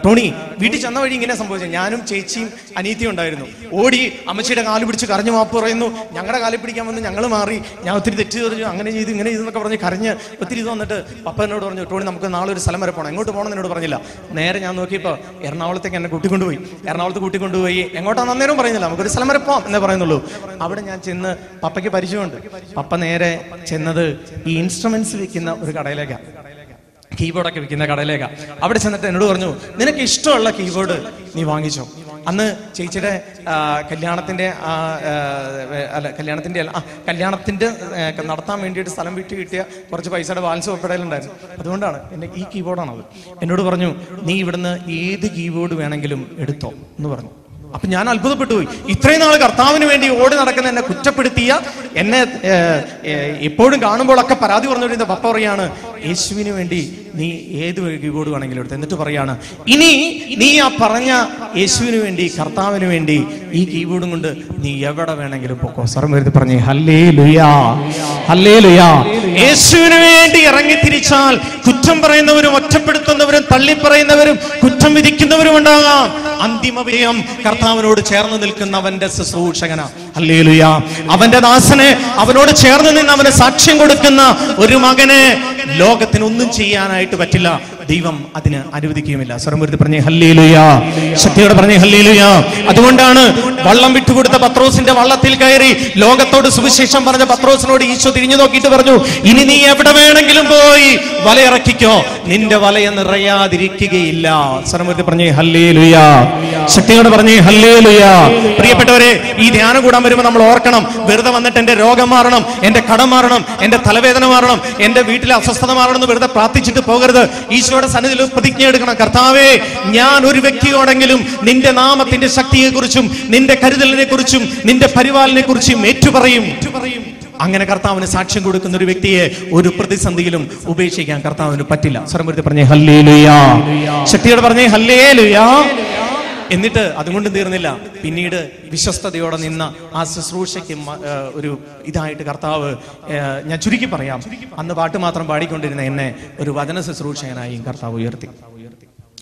Speaker 2: ടോണി വീട്ടിൽ ചെന്ന വഴി ഇങ്ങനെ സംഭവിച്ചു ഞാനും ചേച്ചിയും അനീതിയും ഉണ്ടായിരുന്നു. ഓടി അമ്മച്ചിയുടെ കാൽ പിടിച്ച് കരഞ്ഞു മാപ്പ് പറയുന്നു. ഞങ്ങളുടെ കാലിൽ പിടിക്കാൻ വന്ന് ഞങ്ങൾ മാറി. ഞാൻ ഒത്തിരി തെറ്റ് പറഞ്ഞു അങ്ങനെ ചെയ്തു ഇങ്ങനെ ചെയ്തു എന്നൊക്കെ പറഞ്ഞ് കരഞ്ഞ് ഒത്തിരി ഇത് വന്നിട്ട് പപ്പ എന്നോട് പറഞ്ഞു ടോണി നമുക്ക് നാളെ ഒരു സ്ഥലം വരെ പോകണം എങ്ങോട്ട് പോകണം എന്നോട് പറഞ്ഞില്ല. നേരെ ഞാൻ നോക്കിയപ്പോൾ എറണാകുളത്തേക്ക് എന്നെ കൂട്ടിക്കൊണ്ടുപോയി. എറണാകുളത്ത് കൂട്ടിക്കൊണ്ടുപോയി. എങ്ങോട്ടാണ് അന്നേരം പറയുന്നില്ല. നമുക്കൊരു സ്ഥലം വരെ പോകാം എന്നേ പറയുന്നുള്ളൂ. അവിടെ ഞാൻ ചെന്ന് പപ്പയ്ക്ക് പരിചയമുണ്ട്. പപ്പ നേരെ ചെന്നത് ഈ ഇൻസ്ട്രുമെന്റ്സ് വെക്കുന്ന ഒരു കടയിലേക്കാണ് കീബോർഡൊക്കെ വിൽക്കുന്ന കടയിലേക്കാ. അവിടെ ചെന്നിട്ട് എന്നോട് പറഞ്ഞു നിനക്ക് ഇഷ്ടമുള്ള കീബോർഡ് നീ വാങ്ങിച്ചോ. അന്ന് ചേച്ചിയുടെ കല്യാണത്തിന്റെ അല്ല കല്യാണത്തിന്റെ അല്ല ആ, കല്യാണത്തിന്റെ നടത്താൻ വേണ്ടിയിട്ട് സ്ഥലം വിട്ട് കിട്ടിയ കുറച്ച് പൈസയുടെ ബാലൻസ് ഒപ്പിടലുണ്ടായിരുന്നു അതുകൊണ്ടാണ് എന്റെ ഈ കീബോർഡാണത് എന്നോട് പറഞ്ഞു നീ ഇവിടുന്ന് ഏത് കീബോർഡ് വേണമെങ്കിലും എടുത്തോ എന്ന് പറഞ്ഞു. അപ്പൊ ഞാൻ അത്ഭുതപ്പെട്ടു പോയി ഇത്രയും നാൾ കർത്താവിന് വേണ്ടി ഓടി നടക്കുന്ന എന്നെ കുറ്റപ്പെടുത്തിയ എന്നെ എപ്പോഴും കാണുമ്പോഴൊക്കെ പരാതി പറഞ്ഞുകൊണ്ടിരുന്ന പപ്പ പറയാണ് യേശുവിന് വേണ്ടി നീ ഏത് കീബോർഡ് വേണമെങ്കിലും എടുത്ത്? എന്നിട്ട് പറയാണ് ഇനി നീ ആ പറഞ്ഞ യേശുവിന് വേണ്ടി കർത്താവിന് വേണ്ടി ഈ കീബോർഡും കൊണ്ട് നീ എവിടെ വേണമെങ്കിലും പൊക്കോ? സ്വരം വരുത്തി പറഞ്ഞേ ഹല്ലേ ലുയാ ഹല്ലേ ലുയാ യേശുവിന് വേണ്ടി ഇറങ്ങി തിരിച്ചാൽ കുറ്റം പറയുന്നവരും ഒറ്റപ്പെടുത്തുന്നവരും തള്ളിപ്പറയുന്നവരും കുറ്റം വിധിക്കുന്നവരും ഉണ്ടാകാം. അന്തിമ വിജയം കർത്താവിനോട് ചേർന്ന് നിൽക്കുന്നവന്റെ ശുശ്രൂഷകന. അവന്റെ ദാസനെ അവനോട് ചേർന്ന് നിന്ന് അവന് സാക്ഷ്യം കൊടുക്കുന്ന ഒരു മകനെ ലോകത്തിന് ഒന്നും ചെയ്യാനായിട്ട് പറ്റില്ല. ദൈവം അതിന് അനുവദിക്കുകയുമില്ല. സ്വരംപുരത്ത് പറഞ്ഞേ ഹല്ലേലൂയ. ശക്തിയോട് പറഞ്ഞേ ഹല്ലേലൂയ. അതുകൊണ്ടാണ് വള്ളം വിട്ടുകൊടുത്ത പത്രോസിന്റെ വള്ളത്തിൽ കയറി ലോകത്തോട് സുവിശേഷം പറഞ്ഞ പത്രോസിനോട് ഈശോ തിരിഞ്ഞു നോക്കിയിട്ട് പറഞ്ഞു ഇനി നീ എവിടെ വേണമെങ്കിലും പോയി? വലയിറക്കിക്കോ നിന്റെ വലയ നിറയാതിരിക്കുകയില്ല. സ്വരംപുരത്ത് പറഞ്ഞേ ഹല്ലേലൂയ. ശക്തിയോട് പറഞ്ഞേ ഹല്ലേലൂയ. പ്രിയപ്പെട്ടവരെ ഈ ധ്യാനം കൂടാൻ വരുമ്പോൾ നമ്മൾ ഓർക്കണം വെറുതെ വന്നിട്ട് എന്റെ രോഗം മാറണം എന്റെ കടം മാറണം എന്റെ തലവേദന മാറണം എന്റെ വീട്ടിലെ അസ്വസ്ഥത മാറണം എന്ന് വെറുതെ പ്രാർത്ഥിച്ചിട്ട് പോകരുത്. ഈശോയുടെ സന്നിധിയിൽ പ്രതിജ്ഞ എടുക്കണം. കർത്താവേ ഞാൻ ഒരു വ്യക്തിയോടെങ്കിലും നിന്റെ നാമത്തിന്റെ ശക്തിയെക്കുറിച്ചും നിന്റെ കരുതലിനെ കുറിച്ചും നിന്റെ പരിപാലനെ കുറിച്ചും ഏറ്റുപറയും. അങ്ങനെ കർത്താവിന് സാക്ഷ്യം കൊടുക്കുന്ന ഒരു വ്യക്തിയെ ഒരു പ്രതിസന്ധിയിലും ഉപേക്ഷിക്കാൻ കർത്താവിന് പറ്റില്ല. സ്വരമൂർത്തി പറഞ്ഞേ ഹല്ലേ ലുയാ ശക്തിയോട് പറഞ്ഞേ ഹല്ലേ ലുയാ എന്നിട്ട് അതുകൊണ്ട് തീർന്നില്ല. പിന്നീട് വിശ്വസ്തയോടെ നിന്ന ആ ശുശ്രൂഷയ്ക്ക് ഒരു ഇതായിട്ട് കർത്താവ് ഞാൻ ചുരുക്കി പറയാം. അന്ന് പാട്ട് മാത്രം പാടിക്കൊണ്ടിരുന്ന എന്നെ ഒരു വചന ശുശ്രൂഷകനായി കർത്താവ് ഉയർത്തി.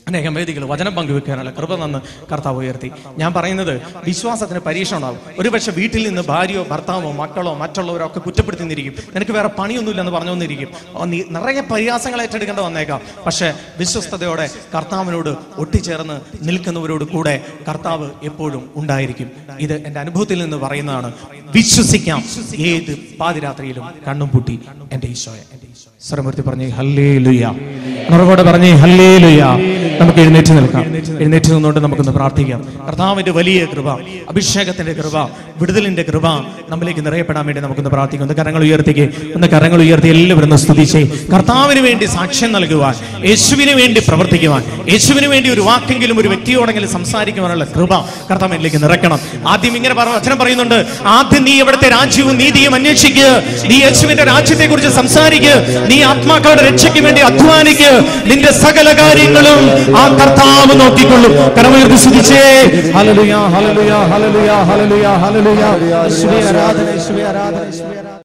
Speaker 2: അനേകം വേദികൾ വചനം പങ്കുവെക്കാനുള്ള കൃപ നന്ന് കർത്താവ് ഉയർത്തി. ഞാൻ പറയുന്നത് വിശ്വാസത്തിന് പരീക്ഷ ഉണ്ടാവും ഒരുപക്ഷെ വീട്ടിൽ നിന്ന് ഭാര്യയോ ഭർത്താവോ മക്കളോ മറ്റുള്ളവരോ ഒക്കെ കുറ്റപ്പെടുത്തിന്നിരിക്കും. നിനക്ക് വേറെ പണിയൊന്നുമില്ല എന്ന് പറഞ്ഞു വന്നിരിക്കും നീ നിറയെ പരിഹാസങ്ങൾ ഏറ്റെടുക്കേണ്ട വന്നേക്കാം. പക്ഷെ വിശ്വസ്തയോടെ കർത്താവിനോട് ഒട്ടിച്ചേർന്ന് നിൽക്കുന്നവരോട് കൂടെ കർത്താവ് എപ്പോഴും ഉണ്ടായിരിക്കും. ഇത് എന്റെ അനുഭവത്തിൽ നിന്ന് പറയുന്നതാണ്. വിശ്വസിക്കാം. ഏത് പാതിരാത്രിയിലും കണ്ണും പൂട്ടി എന്റെ ഈശോയെ. സ്വരമൂർത്തി പറഞ്ഞു ഹല്ലേ ലുയ ഉറവോടെ പറഞ്ഞേ ഹല്ലേ ലുയ നമുക്ക് എഴുന്നേറ്റ് നിൽക്കാം. എഴുന്നേറ്റ് നിന്നുകൊണ്ട് നമുക്കൊന്ന് പ്രാർത്ഥിക്കാം. കർത്താവിന്റെ വലിയ കൃപ അഭിഷേകത്തിന്റെ കൃപ വിടുതലിന്റെ കൃപ നമ്മിലേക്ക് നിറയപ്പെടാൻ വേണ്ടി നമുക്കൊന്ന് പ്രാർത്ഥിക്കാം. ഒന്ന് കരങ്ങൾ ഉയർത്തിക്ക് ഒന്ന് കരങ്ങൾ ഉയർത്തി എല്ലാവരും ഒന്ന് സ്തുതിച്ചേ. കർത്താവിന് വേണ്ടി സാക്ഷ്യം നൽകുവാൻ യേശുവിന് വേണ്ടി പ്രവർത്തിക്കുവാൻ യേശുവിന് വേണ്ടി ഒരു വാക്കെങ്കിലും ഒരു വ്യക്തിയോടെങ്കിലും സംസാരിക്കുവാനുള്ള കൃപ കർത്താവിനിലേക്ക് നിറയ്ക്കണം. ആദ്യം ഇങ്ങനെ വചനം പറയുന്നുണ്ട് ആദ്യം നീ ഇവിടുത്തെ രാജ്യവും നീതിയും അന്വേഷിക്കുക നീ യേശുവിന്റെ രാജ്യത്തെ കുറിച്ച് സംസാരിക്കുക ആത്മാക്കളുടെ രക്ഷയ്ക്ക് വേണ്ടി അധ്വാനിക്ക്. നിന്റെ സകല കാര്യങ്ങളും ആ കർത്താവ് നോക്കിക്കൊള്ളും. കരമുയർത്തി സ്തുതിച്ചേ. ഹല്ലേലൂയ ഹല്ലേലൂയ ഹല്ലേലൂയ ഹല്ലേലൂയ ഹല്ലേലൂയ. യേശുവേ ആരാധന ആരാധന.